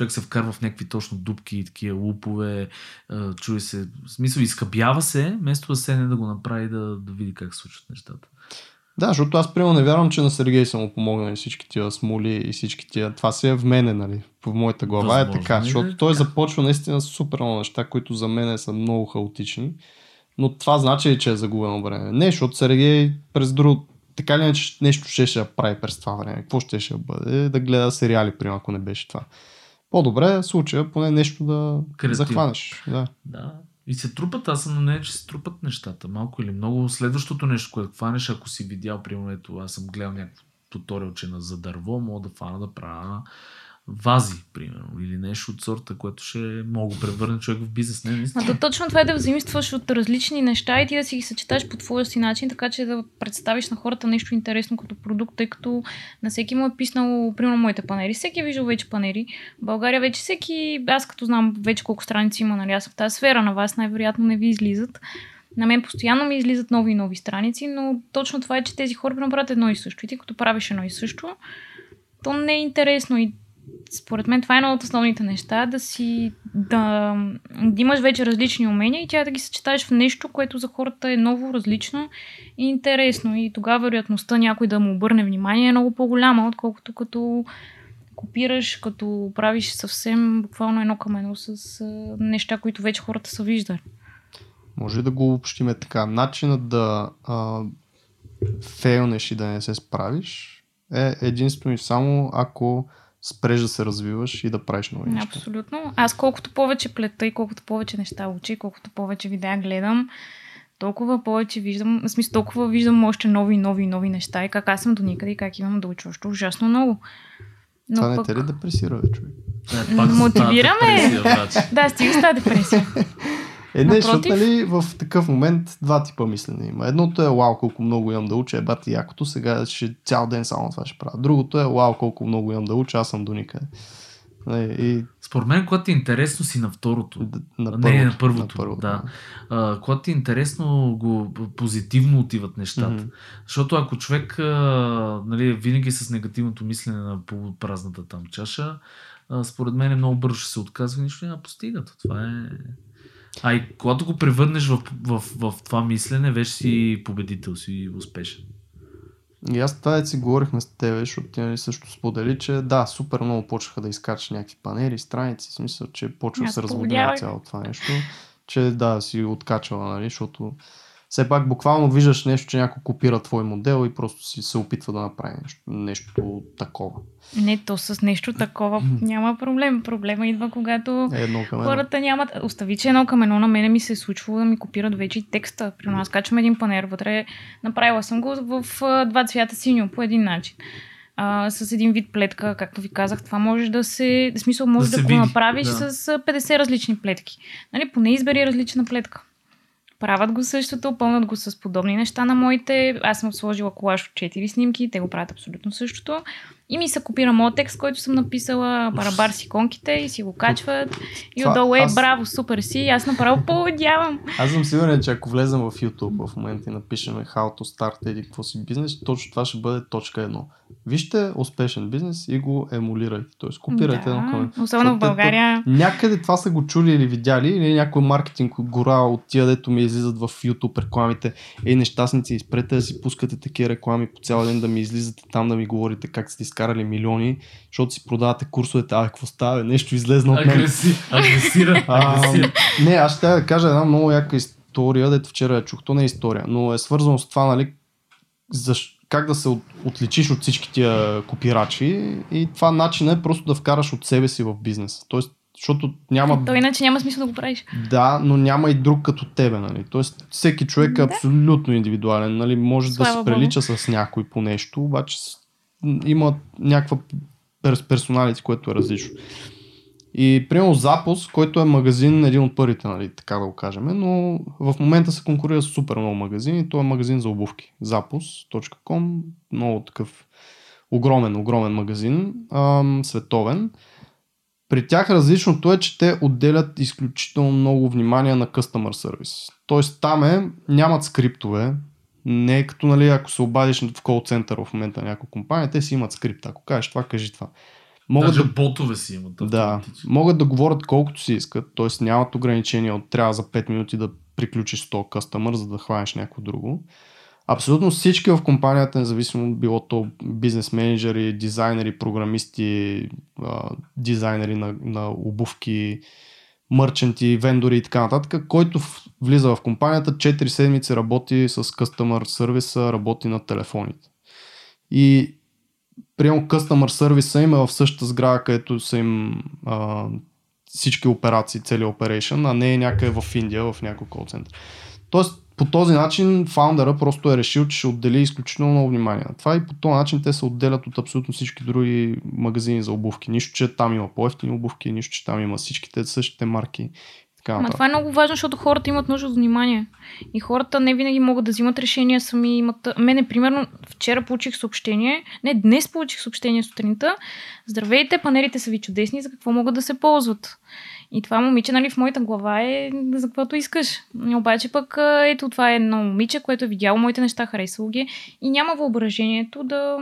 Човек се вкарва в някакви точно дупки и такива лупове, чуе се, в смисъл изкъбява се, вместо да седне да го направи да, да види как се случват нещата. Да, защото аз примерно не вярвам, че на Сергей са му помогнали всички тия смоли и всички тия. Това си е в мене, нали? В моята глава Възможно е така, е, защото той започва наистина с супер много неща, които за мен са много хаотични. Но това значи ли, че е загубено време? Не, защото Сергей през друго така ли нещо ще ще прави през това време? Какво ще ще бъде? Да гледа сериали, примерно, ако не беше това. По-добре в случая поне нещо да Креативно. захванеш. Да. Да. И се трупат, аз съм на нея, че се трупат нещата. Малко или много. Следващото нещо, което хванеш, ако си видял, примерно, ето, аз съм гледал някакво туториалче на за дърво, мога да фана да правя вази, примерно, или нещо от сорта, което ще мога да превърне човек в бизнес. Не, наистина. то точно това е да взаимстваш от различни неща и ти да си ги съчеташ по твоя си начин, така че да представиш на хората нещо интересно като продукт, тъй като на всеки му е писнало, примерно, моите панери. Всеки е виждал вече панери. В България вече всеки, аз като знам вече колко страници има, нали, аз в тази сфера на вас най-вероятно не ви излизат. на мен постоянно ми излизат нови и нови страници, но точно това е, че тези хора направят едно и също. И ти като правиш едно и също, то не е интересно и според мен това е едно от основните неща, да си да, да имаш вече различни умения и тя да ги съчетаеш в нещо, което за хората е ново, различно и интересно. И тогава вероятността някой да му обърне внимание е много по-голяма, отколкото като копираш, като правиш съвсем буквално едно към едно с неща, които вече хората са виждали. Може да го общиме така. Начинът да а, фейлнеш и да не се справиш е единствено и само ако спреш да се развиваш и да правиш нови неща. Абсолютно. Аз колкото повече плета и колкото повече неща учи, колкото повече видеа гледам, толкова повече виждам, в смисъл толкова виждам още нови, нови, нови неща и как аз съм до никъде и как имам да уча още ужасно много. Но Това пък... не те ли депресира, бе, човек? Не, Мотивираме. да, стига с тази депресия. [laughs] Е, не, защото нали, в такъв момент два типа мислене има. Едното е вау, колко много имам да уча, е бати якото, сега ще цял ден само това ще правя. Другото е вау, колко много имам да уча, аз съм до никъде. Нали, и... Според мен, когато ти е интересно, си на второто. На първото, не, на първото. На първото да. А, когато ти е интересно, го позитивно отиват нещата. Mm-hmm. Защото ако човек а, нали, винаги с негативното мислене на полупразната там чаша, а, според мен много бързо ще се отказва и нищо няма постигат. Това е... А и когато го превърнеш в, в, в, в това мислене, вече си победител, си успешен. И аз това си говорихме с теб, защото ти нали също сподели, че да, супер много почнаха да изкачат някакви панери, страници, в смисъл, че почва да се разводнява цялото това нещо, че да, си откачала, нали, защото все пак буквално виждаш нещо, че някой копира твой модел и просто си се опитва да направи нещо, нещо такова. Не, то с нещо такова няма проблем. Проблема идва, когато е едно към хората нямат... Остави, че едно към едно на мене ми се е случвало да ми копират вече и текста. При нас качвам един панер вътре. Направила съм го в два цвята синьо по един начин. А, с един вид плетка, както ви казах, това може да се, в смисъл може да, да го види. направиш да. с 50 различни плетки. Нали, поне избери различна плетка правят го същото, пълнат го с подобни неща на моите. Аз съм сложила колаж от 4 снимки, те го правят абсолютно същото. И ми се копира моят текст, който съм написала, барабар с иконките и си го качват. И Това, отдолу е, аз... браво, супер си, аз направо поводявам. Аз съм сигурен, че ако влезем в YouTube в момента и напишем How to start или какво си бизнес, точно това ще бъде точка едно. Вижте успешен бизнес и го емулирайте, т.е. копирайте да, на към. Особено в България. Някъде това са го чули или видяли, или някой маркетинг гора от тия, дето ми излизат в YouTube рекламите. Ей, нещастници, изпрете да си пускате такива реклами по цял ден, да ми излизате там да ми говорите как сте изкарали милиони, защото си продавате курсовете. А, какво става? Нещо излезна от мен. Агреси, агресира, [laughs] агресира. Не, аз ще да кажа една много яка история, дето вчера я чух. То не е история, но е свързано с това, нали, защо как да се отличиш от всички тия копирачи и това начин е просто да вкараш от себе си в бизнес. Тоест, защото няма... То иначе няма смисъл да го правиш. Да, но няма и друг като тебе, нали? Тоест, всеки човек е да. абсолютно индивидуален, нали? Може Слава да се прилича Богу. с някой по нещо, обаче има някаква персоналите, което е различно. И примерно Запус, който е магазин, един от първите, нали, така да го кажем, но в момента се конкурира с супер много магазини. То е магазин за обувки. Запус.com, много такъв огромен, огромен магазин, ам, световен. При тях различното е, че те отделят изключително много внимание на customer service. Тоест там е, нямат скриптове, не е като нали, ако се обадиш в кол център в момента на някоя компания, те си имат скрипт. Ако кажеш това, кажи това. Могат Даже да, ботове си имат. Да, могат да говорят колкото си искат, т.е. нямат ограничения от трябва за 5 минути да приключиш 100 кастъмър, за да хванеш някой друго. Абсолютно всички в компанията, независимо било то бизнес менеджери, дизайнери, програмисти, дизайнери на, на обувки, мърченти, вендори и така нататък, който влиза в компанията, 4 седмици работи с customer сервиса, работи на телефоните. И приемо customer сервиса им е в същата сграда, където са им а, всички операции, цели operation, а не е някъде в Индия, в някой кол център. Тоест, по този начин фаундъра просто е решил, че ще отдели изключително много внимание на това и по този начин те се отделят от абсолютно всички други магазини за обувки. Нищо, че там има по-ефтини обувки, нищо, че там има всичките същите марки Така, Ма нататък. това е много важно, защото хората имат нужда от внимание. И хората не винаги могат да взимат решения сами. Имат... Мене, примерно, вчера получих съобщение, не, днес получих съобщение сутринта. Здравейте, панелите са ви чудесни, за какво могат да се ползват? И това момиче, нали, в моята глава е за каквото искаш. Обаче пък, ето, това е едно момиче, което е видяло моите неща, харесало ги и няма въображението да...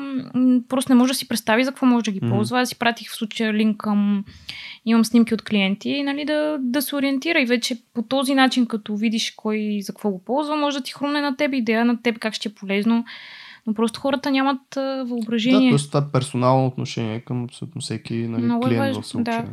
Просто не може да си представи за какво може да ги ползва. Аз си пратих в случая линк към... Имам снимки от клиенти, нали, да, да се ориентира и вече по този начин, като видиш кой за какво го ползва, може да ти хрумне на теб идея на теб как ще е полезно. Но просто хората нямат а, Да, въображение. т.е. това е персонално отношение към абсолютно всеки нали, Много е клиент важно, в случая. да.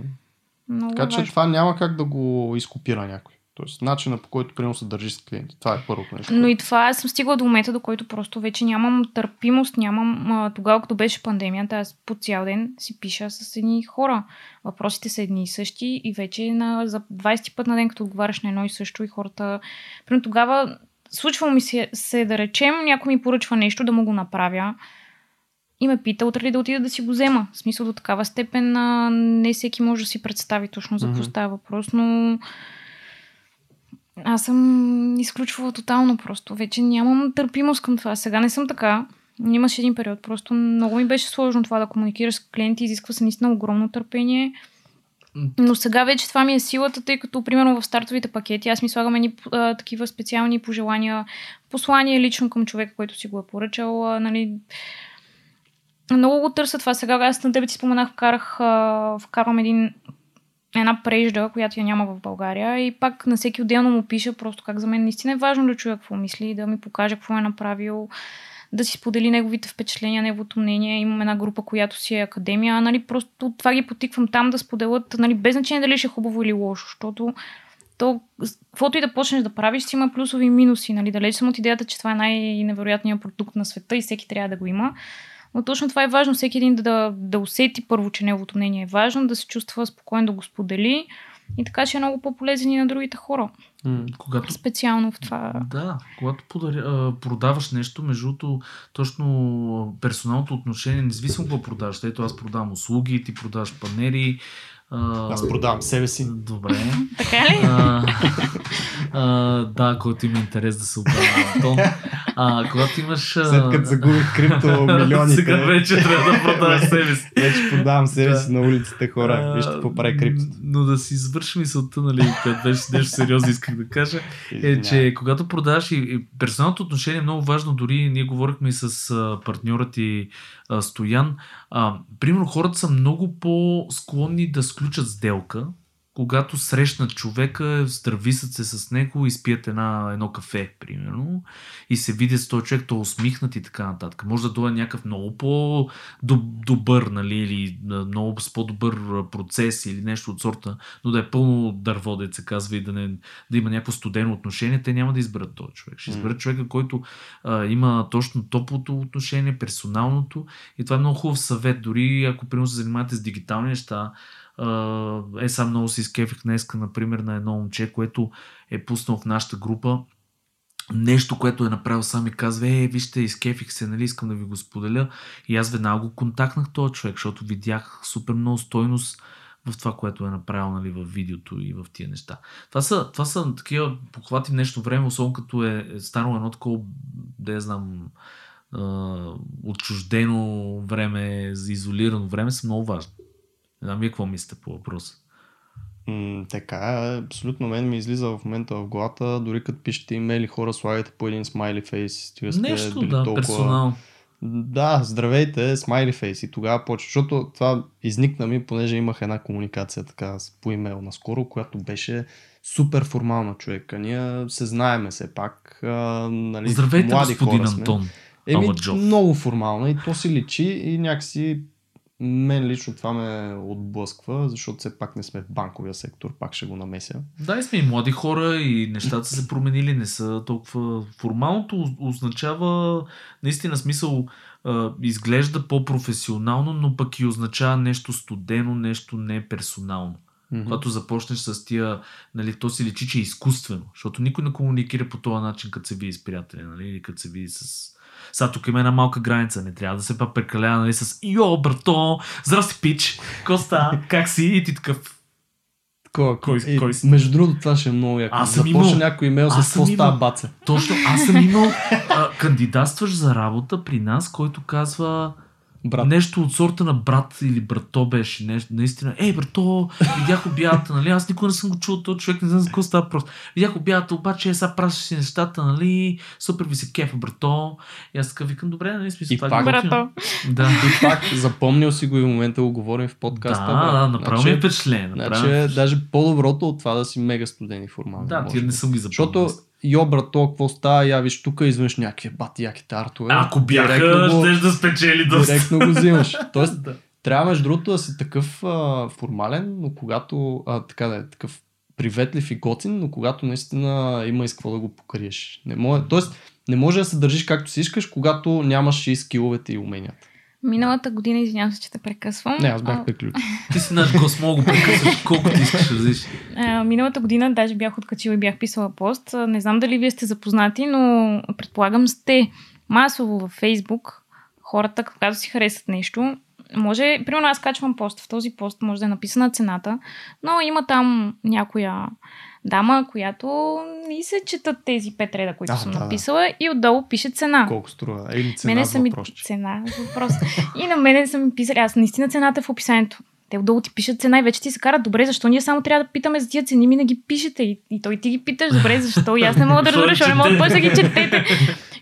Много Така че важно. това няма как да го изкопира някой. Тоест, начина по който примерно се държи с клиенти. Това е първото нещо. Но и това съм стигала до момента, до който просто вече нямам търпимост, нямам... А, тогава, като беше пандемията, аз по цял ден си пиша с едни хора. Въпросите са едни и същи и вече на, за 20 път на ден, като отговаряш на едно и също и хората... Примерно тогава случва ми се, се да речем, някой ми поръчва нещо да му го направя и ме пита утре ли да отида да си го взема. В смисъл до такава степен а, не всеки може да си представи точно за какво Мгм. става въпрос, но аз съм изключвала тотално просто. Вече нямам търпимост към това. Сега не съм така. Имаше един период. Просто много ми беше сложно това да комуникираш с клиенти. Изисква се наистина огромно търпение. Но сега вече това ми е силата, тъй като, примерно, в стартовите пакети аз ми слагам едни а, такива специални пожелания, послания лично към човека, който си го е поръчал. А, нали. Много го търся това. Сега аз на тебе ти споменах, вкарах, а, вкарвам един една прежда, която я няма в България и пак на всеки отделно му пиша просто как за мен наистина е важно да чуя какво мисли, да ми покаже какво е направил, да си сподели неговите впечатления, неговото мнение. Имам една група, която си е академия, нали, просто това ги потиквам там да споделят, нали, без значение дали ще е хубаво или лошо, защото то, каквото и да почнеш да правиш, си има плюсови и минуси. Нали? Далеч съм от идеята, че това е най-невероятният продукт на света и всеки трябва да го има. Но точно това е важно, всеки един да, да, да усети първо, че неговото мнение е важно, да се чувства спокоен да го сподели и така че е много по-полезен и на другите хора. М. Когато Специално в това. Да, когато подаря, продаваш нещо, между другото, точно персоналното отношение, независимо какво продаваш, ето аз продавам услуги, ти продаваш панери. А, Аз продавам себе си. Добре. [laughs] Така ли? А, а, да, който има интерес да се обади на Антон. А, когато имаш... а, След като загубих крипто [laughs] милионите, Сега вече трябва да продаваш себе си. вече продавам себе Да. си на улиците хора. Вижте какво прави криптото. Но да си извърши мисълта, нали, беше нещо сериозно исках да кажа, е, че когато продаваш и, и персоналното отношение е много важно, дори ние говорихме и с партньора ти Стоян. А, примерно хората са много по-склонни да сключат сделка, когато срещнат човека, здрависат се с него, изпият една, едно кафе, примерно, и се видят с този човек, то усмихнат и така нататък. Може да дойде някакъв много по-добър, нали, или много с по-добър процес или нещо от сорта, но да е пълно дърво, да се казва, и да, не, да има някакво студено отношение, те няма да изберат този човек. Ще изберат човека, който а, има точно топлото отношение, персоналното. И това е много хубав съвет. Дори ако примерно се занимавате с дигитални неща, е, сам много се изкефих днеска, например, на едно момче, което е пуснал в нашата група нещо, което е направил сам и казва, е, вижте, изкефих се, нали, искам да ви го споделя. И аз веднага го контактнах този човек, защото видях супер много стойност в това, което е направил нали, в видеото и в тия неща. Това са, това са такива похвати днешно време, особено като е, е станало едно такова, да я знам, а, отчуждено време, изолирано време, са много важни. Не знам вие какво мислите по въпроса. М, така е, абсолютно мен ми излиза в момента в главата, дори като пишете имейли хора, слагайте по един смайли фейс. стига сте Нещо, били да, толкова- персонално. Да, здравейте, смайли фейс. И тогава почва, защото това изникна ми, понеже имах една комуникация така по имейл наскоро, която беше супер формална човека. Ние се знаеме все пак. А, нали, Здравейте, млади господин хора сме. Антон. Еми, много формална и то си личи и някакси мен лично това ме отблъсква, защото все пак не сме в банковия сектор, пак ще го намеся. Да, и сме и млади хора и нещата са се променили, не са толкова... Формалното оз- означава наистина смисъл изглежда по-професионално, но пък и означава нещо студено, нещо неперсонално. Мгм. Когато започнеш с тия, нали, то си личи, че е изкуствено, защото никой не комуникира по този начин, като се види с приятели, нали, или като се види с... Сега тук има една малка граница, не трябва да се па прекалява, нали, с Йо, брато, здрасти, пич, Коста, как си? И ти такъв, Кой, Кой- и, кой си? Между другото, това ще е много яко. Аз съм имал- някой имейл с какво става баца. Точно, аз съм имал а, кандидатстваш за работа при нас, който казва Брат. нещо от сорта на брат или брато беше. Нещо, наистина, ей брато, видях обята, нали? Аз никога не съм го чул този човек, не знам за какво става просто. Видях обята, обаче сега пращаш си нещата, нали? Супер ви се кефа, брато. И аз така викам, добре, нали? Смисъл, И това е пак-. Брато. Да. И пак, запомнил си го и в момента го говорим в подкаста. Да, да, направо ми е Значи- впечатление. Значи ми е впечатление. даже по-доброто от това да си мега студен и формален. Да, би. не съм ги запомнил. Защото, йо, брато, какво става, я виж тук извънш някакви бати яките артове. Ако бяха, го- ще да спечели доста. Директно го взимаш. [laughs] Тоест, Да. трябва между другото да си такъв а, формален, но когато, а, така да е, такъв приветлив и готин, но когато наистина има и с какво да го покриеш. Не може, тоест, не може да се държиш както си искаш, когато нямаш и скиловете и уменията. Миналата година, извинявам се, че те прекъсвам. Не, аз бях А, приключил. [laughs] Ти си наш гост, мога го прекъсваш колкото искаш, разлиш. А, миналата година даже бях откачила и бях писала пост. Не знам дали вие сте запознати, но предполагам сте масово във Фейсбук хората, когато си харесат нещо. Може, примерно аз качвам пост. В този пост може да е написана цената, но има там някоя дама, която не се четат тези пет реда, които А, съм да, да. написала и отдолу пише цена. Колко струва? Или цена мене са ми цена въпрос. И на мене са ми писали, аз наистина цената е в описанието. Те отдолу ти пишат цена и вече ти се карат, добре, защо ние само трябва да питаме за тия цени, ми не ги пишете. И, и той ти ги питаш, добре, защо? И аз не мога да разбера, защо не мога да почна да ги четете.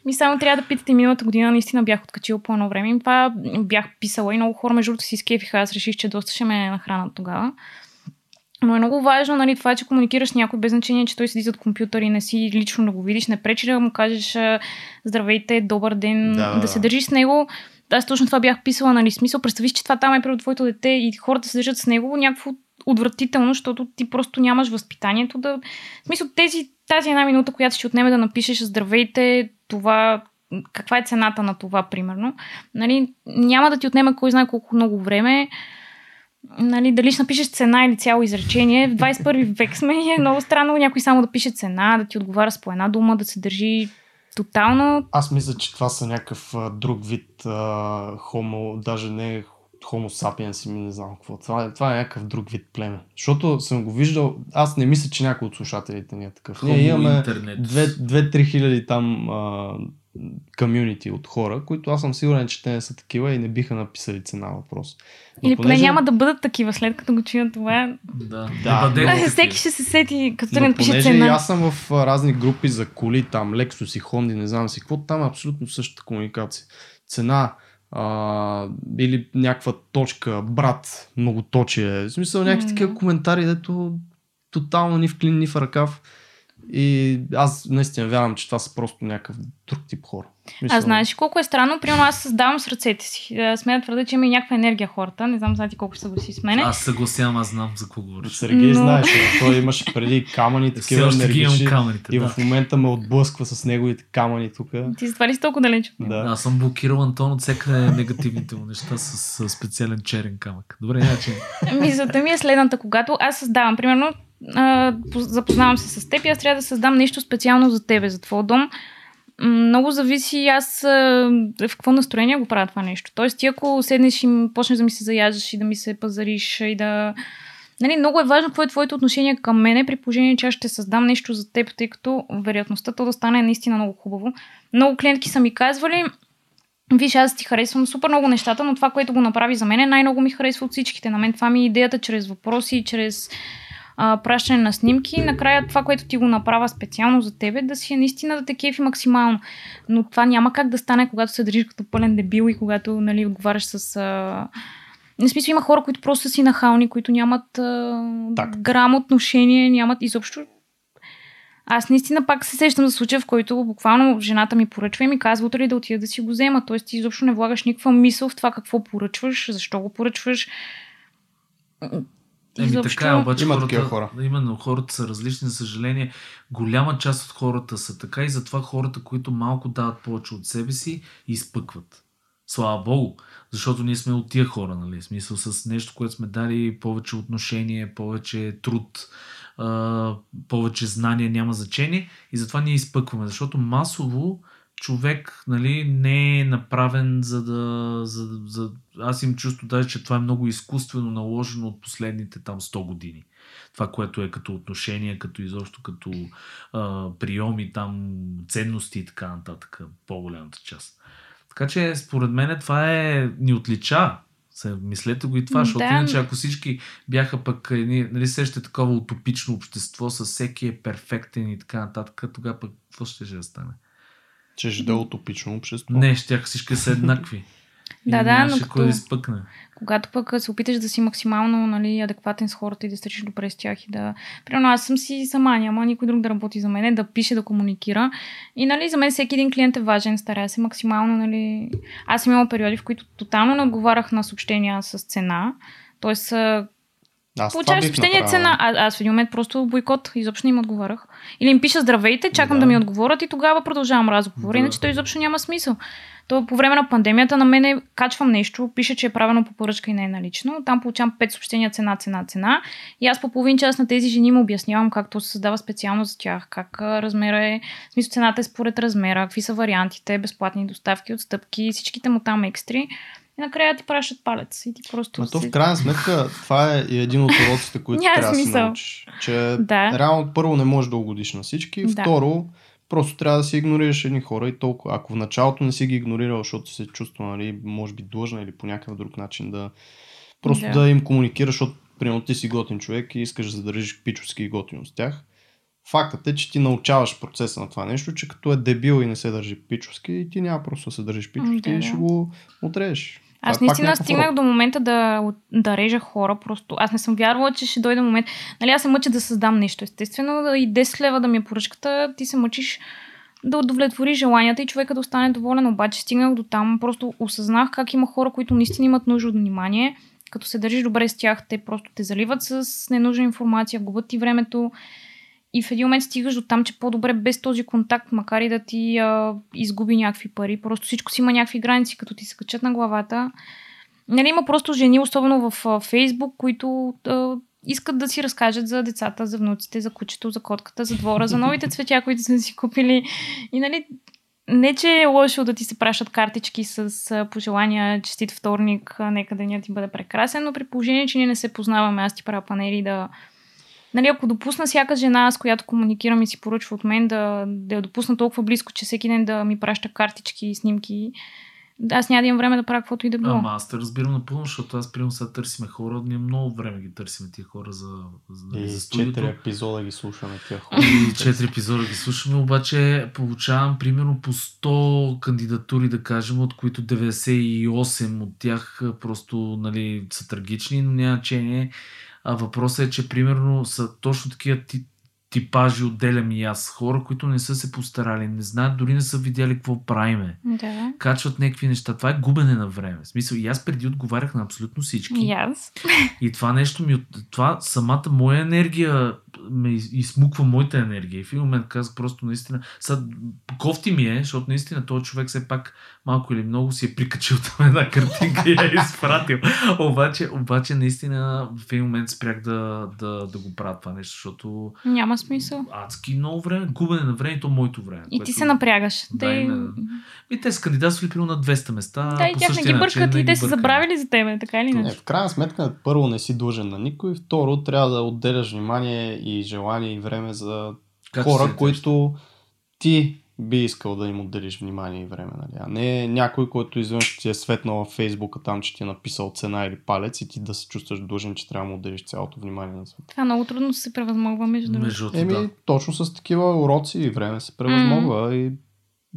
Ми само трябва да питате. Миналата година наистина бях откачила по едно време. И това бях писала и много хора между другото си скефиха. Аз реших, че доста ще ме нахранат тогава. Но е много важно, нали, това, че комуникираш с някой без значение, че той седи зад компютър и не си лично да го видиш, не пречи да му кажеш здравейте, добър ден, Да, да, се държиш с него. Аз точно това бях писала, нали, смисъл, представи че това там е пред твоето дете и хората се държат с него някакво отвратително, защото ти просто нямаш възпитанието да... В смисъл, тези, тази една минута, която ще отнеме да напишеш здравейте, това, каква е цената на това, примерно, нали, няма да ти отнема кой знае колко много време. Нали, дали ще напишеш цена или цяло изречение. В 21 век сме и е много странно някой само да пише цена, да ти отговаря с по една дума, да се държи тотално. Аз мисля, че това са някакъв а, друг вид а, хомо, даже не хомо сапиенс, ми не знам какво. Това, е- това е някакъв друг вид племе. Защото съм го виждал, аз не мисля, че някой от слушателите ни е такъв. Ние Хомо имаме интернет. 2-3 хиляди там комюнити от хора, които аз съм сигурен, че те не са такива и не биха написали цена въпрос. Но Или поне няма да бъдат такива, след като го чуят това. Да, Да, но- такива. Всеки ще се сети, като не напише понеже цена. аз съм в разни групи за коли, там Lexus и Honda, не знам си какво, там е абсолютно същата комуникация. Цена а, или някаква точка, брат, многоточие. В смисъл някакви М, такива да. коментари, дето тотално ни в клин, ни в ръкав. И аз наистина вярвам, че това са просто някакъв друг тип хора. Смисъл, А знаеш ли колко е странно? Примерно аз създавам с ръцете си. Е, Смея да твърда, че има и някаква енергия хората. Не знам знаете колко ще съгласи с мене. Аз съгласявам, аз знам за какво говориш. Сергей Но- знаеш, той имаше преди камъни, Все такива имам енергични. камерите. И Да. в момента ме отблъсква с неговите камъни тук. Ти затова ли си толкова далеч? Да. Аз съм блокирал Антон от всекъде негативните му неща с, с специален черен камък. Добре, иначе. Мисълта ми е следната. Когато аз създавам, примерно, а, поз- запознавам се с теб и аз трябва да създам нещо специално за тебе, за твоя дом. Много зависи аз а, в какво настроение го правя това нещо. Тоест, ти ако седнеш и почнеш да ми се заяждаш и да ми се пазариш и да... Нали, много е важно какво е твоето отношение към мене, при положение, че аз ще създам нещо за теб, тъй като вероятността то да стане е наистина много хубаво. Много клиентки са ми казвали, Виж, аз ти харесвам супер много нещата, но това, което го направи за мен, най-много ми харесва от всичките. На мен това ми е идеята чрез въпроси, чрез а, пращане на снимки. Накрая това, което ти го направя специално за тебе, да си е наистина да те кефи максимално. Но това няма как да стане, когато се държиш като пълен дебил и когато нали, отговаряш с... А... Не смисъл, има хора, които просто са си нахални, които нямат а... Так. грам отношение, нямат изобщо аз наистина пак се сещам за случая, в който буквално жената ми поръчва и ми казва утре да отида да си го взема. Тоест ти изобщо не влагаш никаква мисъл в това какво поръчваш, защо го поръчваш. Еми така е, обаче Има хората, хора. Именно, хората са различни, за съжаление. Голяма част от хората са така и затова хората, които малко дават повече от себе си, изпъкват. Слава Богу, защото ние сме от тия хора, нали? В смисъл с нещо, което сме дали повече отношение, повече труд, повече знания, няма значение и затова ние изпъкваме, защото масово човек нали, не е направен за да... За, за... Аз им чувство даже, че това е много изкуствено наложено от последните там 100 години. това, което е като отношение, като изобщо като а, приеми, там ценности и така нататък, по-голямата част. Така че, според мен, това е, ни отлича. Мислете го и това, защото Да. иначе ако всички бяха пък, едни, нали сещате такова утопично общество, с всеки е перфектен и така нататък, тогава пък какво ще, ще стане? Че ще да е утопично общество. Не, ще всички са еднакви. [laughs] Да, да, но кой като- да изпъкне. Когато пък се опиташ да си максимално нали, адекватен с хората и да стричаш добре с тях и да... Примерно аз съм си сама, няма никой друг да работи за мен, да пише, да комуникира. И нали, за мен всеки един клиент е важен, старая се максимално, нали... Аз съм имала периоди, в които тотално не отговарях на съобщения с цена. Тоест, Аз получаваш съобщение цена. А, аз в един момент просто бойкот, изобщо не им отговарях. Или им пиша здравейте, чакам Да. да, ми отговорят и тогава продължавам разговора. Да. Иначе то изобщо няма смисъл. То по време на пандемията на мене качвам нещо, пише, че е правено по поръчка и не е налично. Там получавам 5 съобщения цена, цена, цена. И аз по половин час на тези жени им обяснявам как то се създава специално за тях, как размера е, в смисъл цената е според размера, какви са вариантите, безплатни доставки, отстъпки, всичките му там екстри. И накрая ти пращат палец. И ти просто. Но то в крайна сметка това е един от уроците, [laughs] които трябва да смисъл. научиш. Че Да. реално първо не можеш да угодиш на всички, Да. второ просто трябва да си игнорираш едни хора и толкова. Ако в началото не си ги игнорирал, защото се чувства, нали, може би длъжна или по някакъв друг начин да просто Да. да, им комуникираш, защото примерно ти си готин човек и искаш да задържиш пичовски и готино с тях. Фактът е, че ти научаваш процеса на това нещо, че като е дебил и не се държи пичовски, ти няма просто да се държиш пичовски Да, и ще го отрежеш. Аз Това е наистина стигнах до момента да, да режа хора. Просто аз не съм вярвала, че ще дойде момент. Нали, аз се мъча да създам нещо. Естествено, и 10 лева да ми е поръчката, ти се мъчиш да удовлетвориш желанията и човека да остане доволен. Обаче стигнах до там, просто осъзнах как има хора, които наистина имат нужда от внимание. Като се държиш добре с тях, те просто те заливат с ненужна информация, губят ти времето. И в един момент стигаш до там, че по-добре без този контакт, макар и да ти а, изгуби някакви пари, просто всичко си има някакви граници, като ти се качат на главата. Нали, има просто жени, особено в Фейсбук, които а, искат да си разкажат за децата, за внуците, за кучето, за котката, за двора, за новите цветя, които са си купили. И нали, не, че е лошо да ти се пращат картички с пожелания, честит вторник, нека денят ти бъде прекрасен, но при положение, че ние не се познаваме, аз ти правя панели да... Нали, ако допусна всяка жена, с която комуникирам и си поръчва от мен, да, да я допусна толкова близко, че всеки ден да ми праща картички и снимки, аз няма да имам време да правя каквото и да било. Ама аз те разбирам напълно, защото аз примерно сега търсиме хора, ние много време ги търсиме тия хора за, за, И за четири епизода ги слушаме тия хора. И четири епизода ги слушаме, обаче получавам примерно по 100 кандидатури, да кажем, от които 98 от тях просто нали, са трагични, но няма значение. А въпросът е, че примерно са точно такива ти, типажи отделям и аз. Хора, които не са се постарали, не знаят, дори не са видяли какво правиме. Да. Качват някакви неща. Това е губене на време. В смисъл, и аз преди отговарях на абсолютно всички. И аз. И това нещо ми, това самата моя енергия ме из- измуква моята енергия. И в един момент казах просто наистина, сега кофти ми е, защото наистина този човек все пак малко или много си е прикачил там една картинка и я е изпратил. обаче, обаче наистина в един момент спрях да, да, да го правя това нещо, защото Няма смисъл. адски много време, губене на време и то моето време. И ти което- се напрягаш. Да, те... и И те са кандидатствали примерно на 200 места. Да, и тях не ги бъркат не и те са забравили за тебе, така или Не, иначе. в крайна сметка, първо не си длъжен на никой, второ трябва да отделяш внимание и желание и време за Как ще хора, които ти би искал да им отделиш внимание и време, нали? а не някой, който изведнъж ти е светнал във Фейсбука там, че ти е написал цена или палец и ти да се чувстваш длъжен, че трябва да му отделиш цялото внимание на света. Това много трудно се превъзмогва между другото. Еми, да. точно с такива уроци и време се превъзмогва и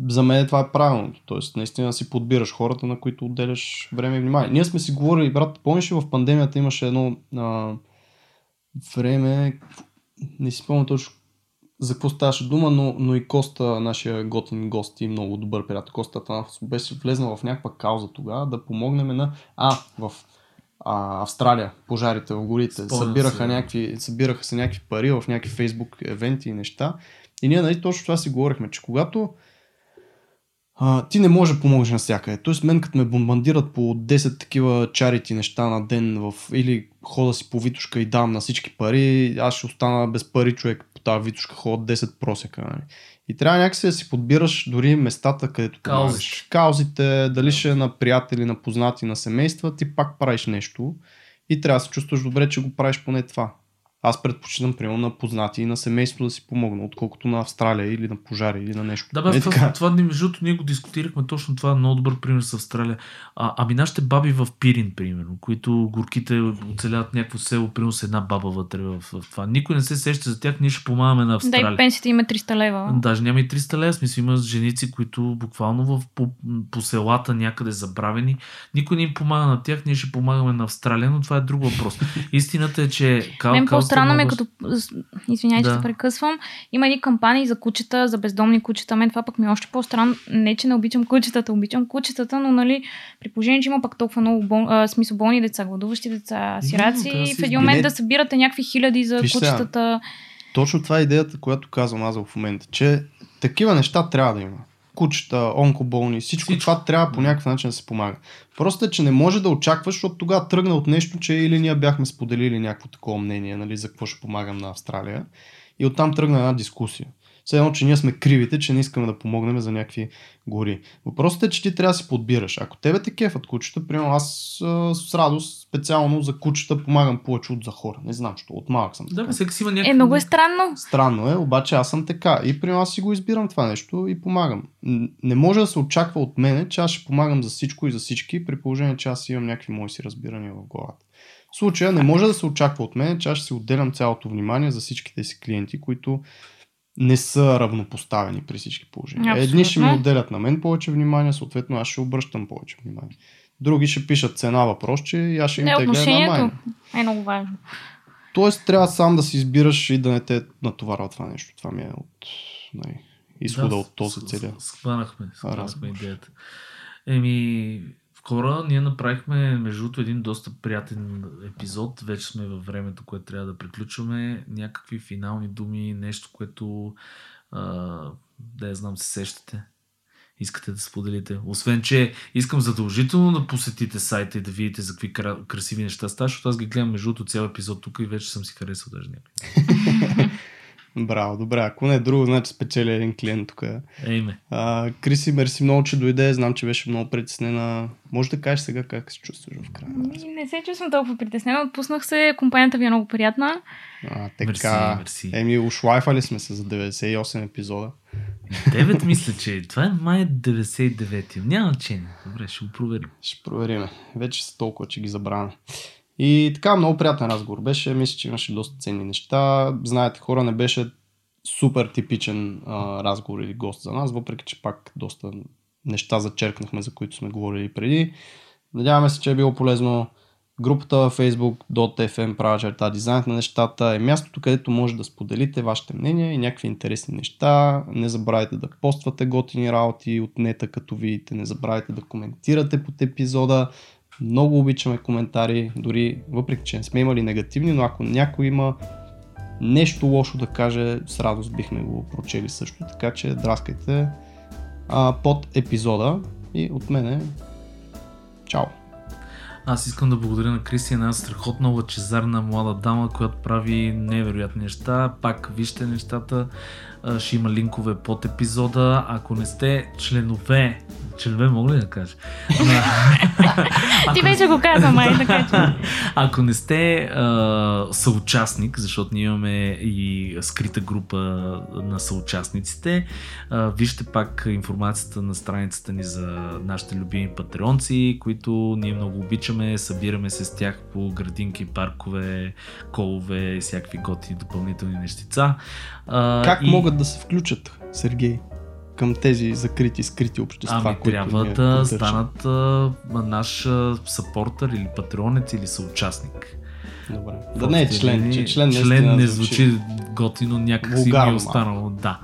за мен това е правилното. Тоест, наистина си подбираш хората, на които отделяш време и внимание. Ние сме си говорили, брат, помниш ли в пандемията имаше едно а, време, не си спомням точно за какво ставаше дума, но, но и Коста, нашия готин гост и много добър приятел, Коста Танов, беше влезнал в някаква кауза тогава да помогнем на... А, в а, Австралия, пожарите в горите. Спомням Събираха, се. някакви, събираха се някакви пари в някакви фейсбук евенти и неща. И ние нали, точно това си говорихме, че когато а, ти не можеш да помогнеш навсякъде. Тоест, мен като ме бомбандират по 10 такива чарити неща на ден в, или хода си по витушка и дам на всички пари, аз ще остана без пари човек по тази витушка хода 10 просека. Нали? И трябва някакси да си подбираш дори местата, където помагаш. Каузите, дали ще е на приятели, на познати, на семейства, ти пак правиш нещо и трябва да се чувстваш добре, че го правиш поне това. Аз предпочитам, примерно, на познати и на семейство да си помогна, отколкото на Австралия или на пожари или на нещо. Да, бе, Е, това, така. това, това, между другото, ние го дискутирахме точно това. е Много добър пример с Австралия. А, ами нашите баби в Пирин, примерно, които горките оцеляват някакво село, примерно с една баба вътре в, в това. Никой не се сеща за тях, ние ще помагаме на Да, Австралия. и пенсията има 300 лева. Даже няма и 300 лева, в смисъл има женици, които буквално в, по, по селата някъде забравени. Никой не им помага на тях, ние ще помагаме на Австралия, но това е друг въпрос. Истината е, че... Кал, по-странно ми е като... Извинявай, че Да. се прекъсвам. Има едни кампании за кучета, за бездомни кучета. Мен това пък ми е още по-странно. Не, че не обичам кучетата, обичам кучетата, но нали, при положение, че има пък толкова много бол, а, смисъл болни деца, гладуващи деца, сираци, трябва да в един момент да събирате някакви хиляди за Виж сега. кучетата. Точно това е идеята, която казвам аз в момента, че такива неща трябва да има. Кучета, онкоболни, всичко, Всичко. това трябва по някакъв начин да се помага. Просто е, че не може да очакваш, защото тогава тръгна от нещо, че или ние бяхме споделили някакво такова мнение, нали, за какво ще помагам на Австралия. И оттам тръгна една дискусия. Все едно, че ние сме кривите, че не искаме да помогнем за някакви гори. Въпросът е, че ти трябва да си подбираш. Ако тебе те кефат кучета, примерно аз а, с радост специално за кучета помагам повече от за хора. Не знам, що от малък съм. Да, така. всеки си има някакви... Е, много е странно. Странно е, обаче аз съм така. И при аз си го избирам това нещо и помагам. Не може да се очаква от мене, че аз ще помагам за всичко и за всички, при положение, че аз имам някакви мои си разбирания в главата. В случая не може да се очаква от мен, че аз ще си отделям цялото внимание за всичките си клиенти, които не са равнопоставени при всички положения. Абсолютно. Едни ще ми отделят на мен повече внимание, съответно аз ще обръщам повече внимание. Други ще пишат цена въпросче и аз ще им Не, майна. отношението е много важно. Тоест трябва сам да си избираш и да не те натоварва това нещо. Това ми е от най- изхода Да, от този с- целия. с- Схванахме, схванахме разговор. идеята. Еми, вкора ние направихме, между другото, един доста приятен епизод. Вече сме във времето, което трябва да приключваме. Някакви финални думи, нещо, което а, да я знам, се сещате. Искате да споделите. Освен, че искам задължително да посетите сайта и да видите за какви кра- красиви неща става, защото аз ги гледам между другото цял епизод тук и вече съм си харесал даже някой. [laughs] Браво, добре. Ако не е друго, значи спечели един клиент тук. Ей ме. А, Криси, мерси много, че дойде. Знам, че беше много притеснена. Може да кажеш сега как се чувстваш в края. Ами, Не се чувствам толкова притеснена. Отпуснах се. Компанията ви е много приятна. А, Мерси, така. мерси. Еми, ушлайфали сме се за 98 епизода. 9 мисля, че това е май 99. Няма значение. Добре, ще го проверим. Ще провериме. Вече са толкова, че ги забравяме. И така, много приятен разговор беше. Мисля, че имаше доста ценни неща. Знаете, хора, не беше супер типичен а, разговор или гост за нас, въпреки че пак доста неща зачеркнахме, за които сме говорили преди. Надяваме се, че е било полезно. Групата Facebook.fm права черта дизайн на нещата е мястото, където може да споделите вашите мнения и някакви интересни неща. Не забравяйте да поствате готини работи от нета, като видите. Не забравяйте да коментирате под епизода. Много обичаме коментари, дори въпреки, че не сме имали негативни, но ако някой има нещо лошо да каже, с радост бихме го прочели също. Така че драскайте а, под епизода и от мене чао! Аз искам да благодаря на Криси, една страхотна лъчезарна млада дама, която прави невероятни неща. Пак вижте нещата. Ще има линкове под епизода. Ако не сте членове, членове мога ли да кажа? [laughs] Ти вече го каза, май, така че. [laughs] Ако не сте а, съучастник, защото ние имаме и скрита група на съучастниците, а, вижте пак информацията на страницата ни за нашите любими патреонци, които ние много обичаме, събираме се с тях по градинки, паркове, колове и всякакви готини допълнителни нещица. А, Как и... могат да се включат, Сергей, към тези закрити, скрити общества, Ами които трябва да поддържаме? станат а, наш а, съпортър или патронец или съучастник. Добре. Да не е член, че член, член не звучи готино, някак си ми е останало. Да.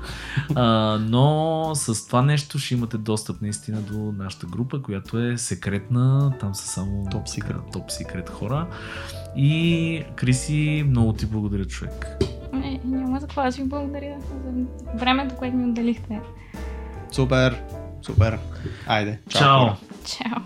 А, но с това нещо ще имате достъп наистина до нашата група, която е секретна. Там са само Топ секрет. топ секрет хора. И Криси, много ти благодаря, човек. Не, няма за какво. Аз ви благодаря за времето, което ми отделихте. Супер, супер. Айде, чао. Чао. хора. Чао.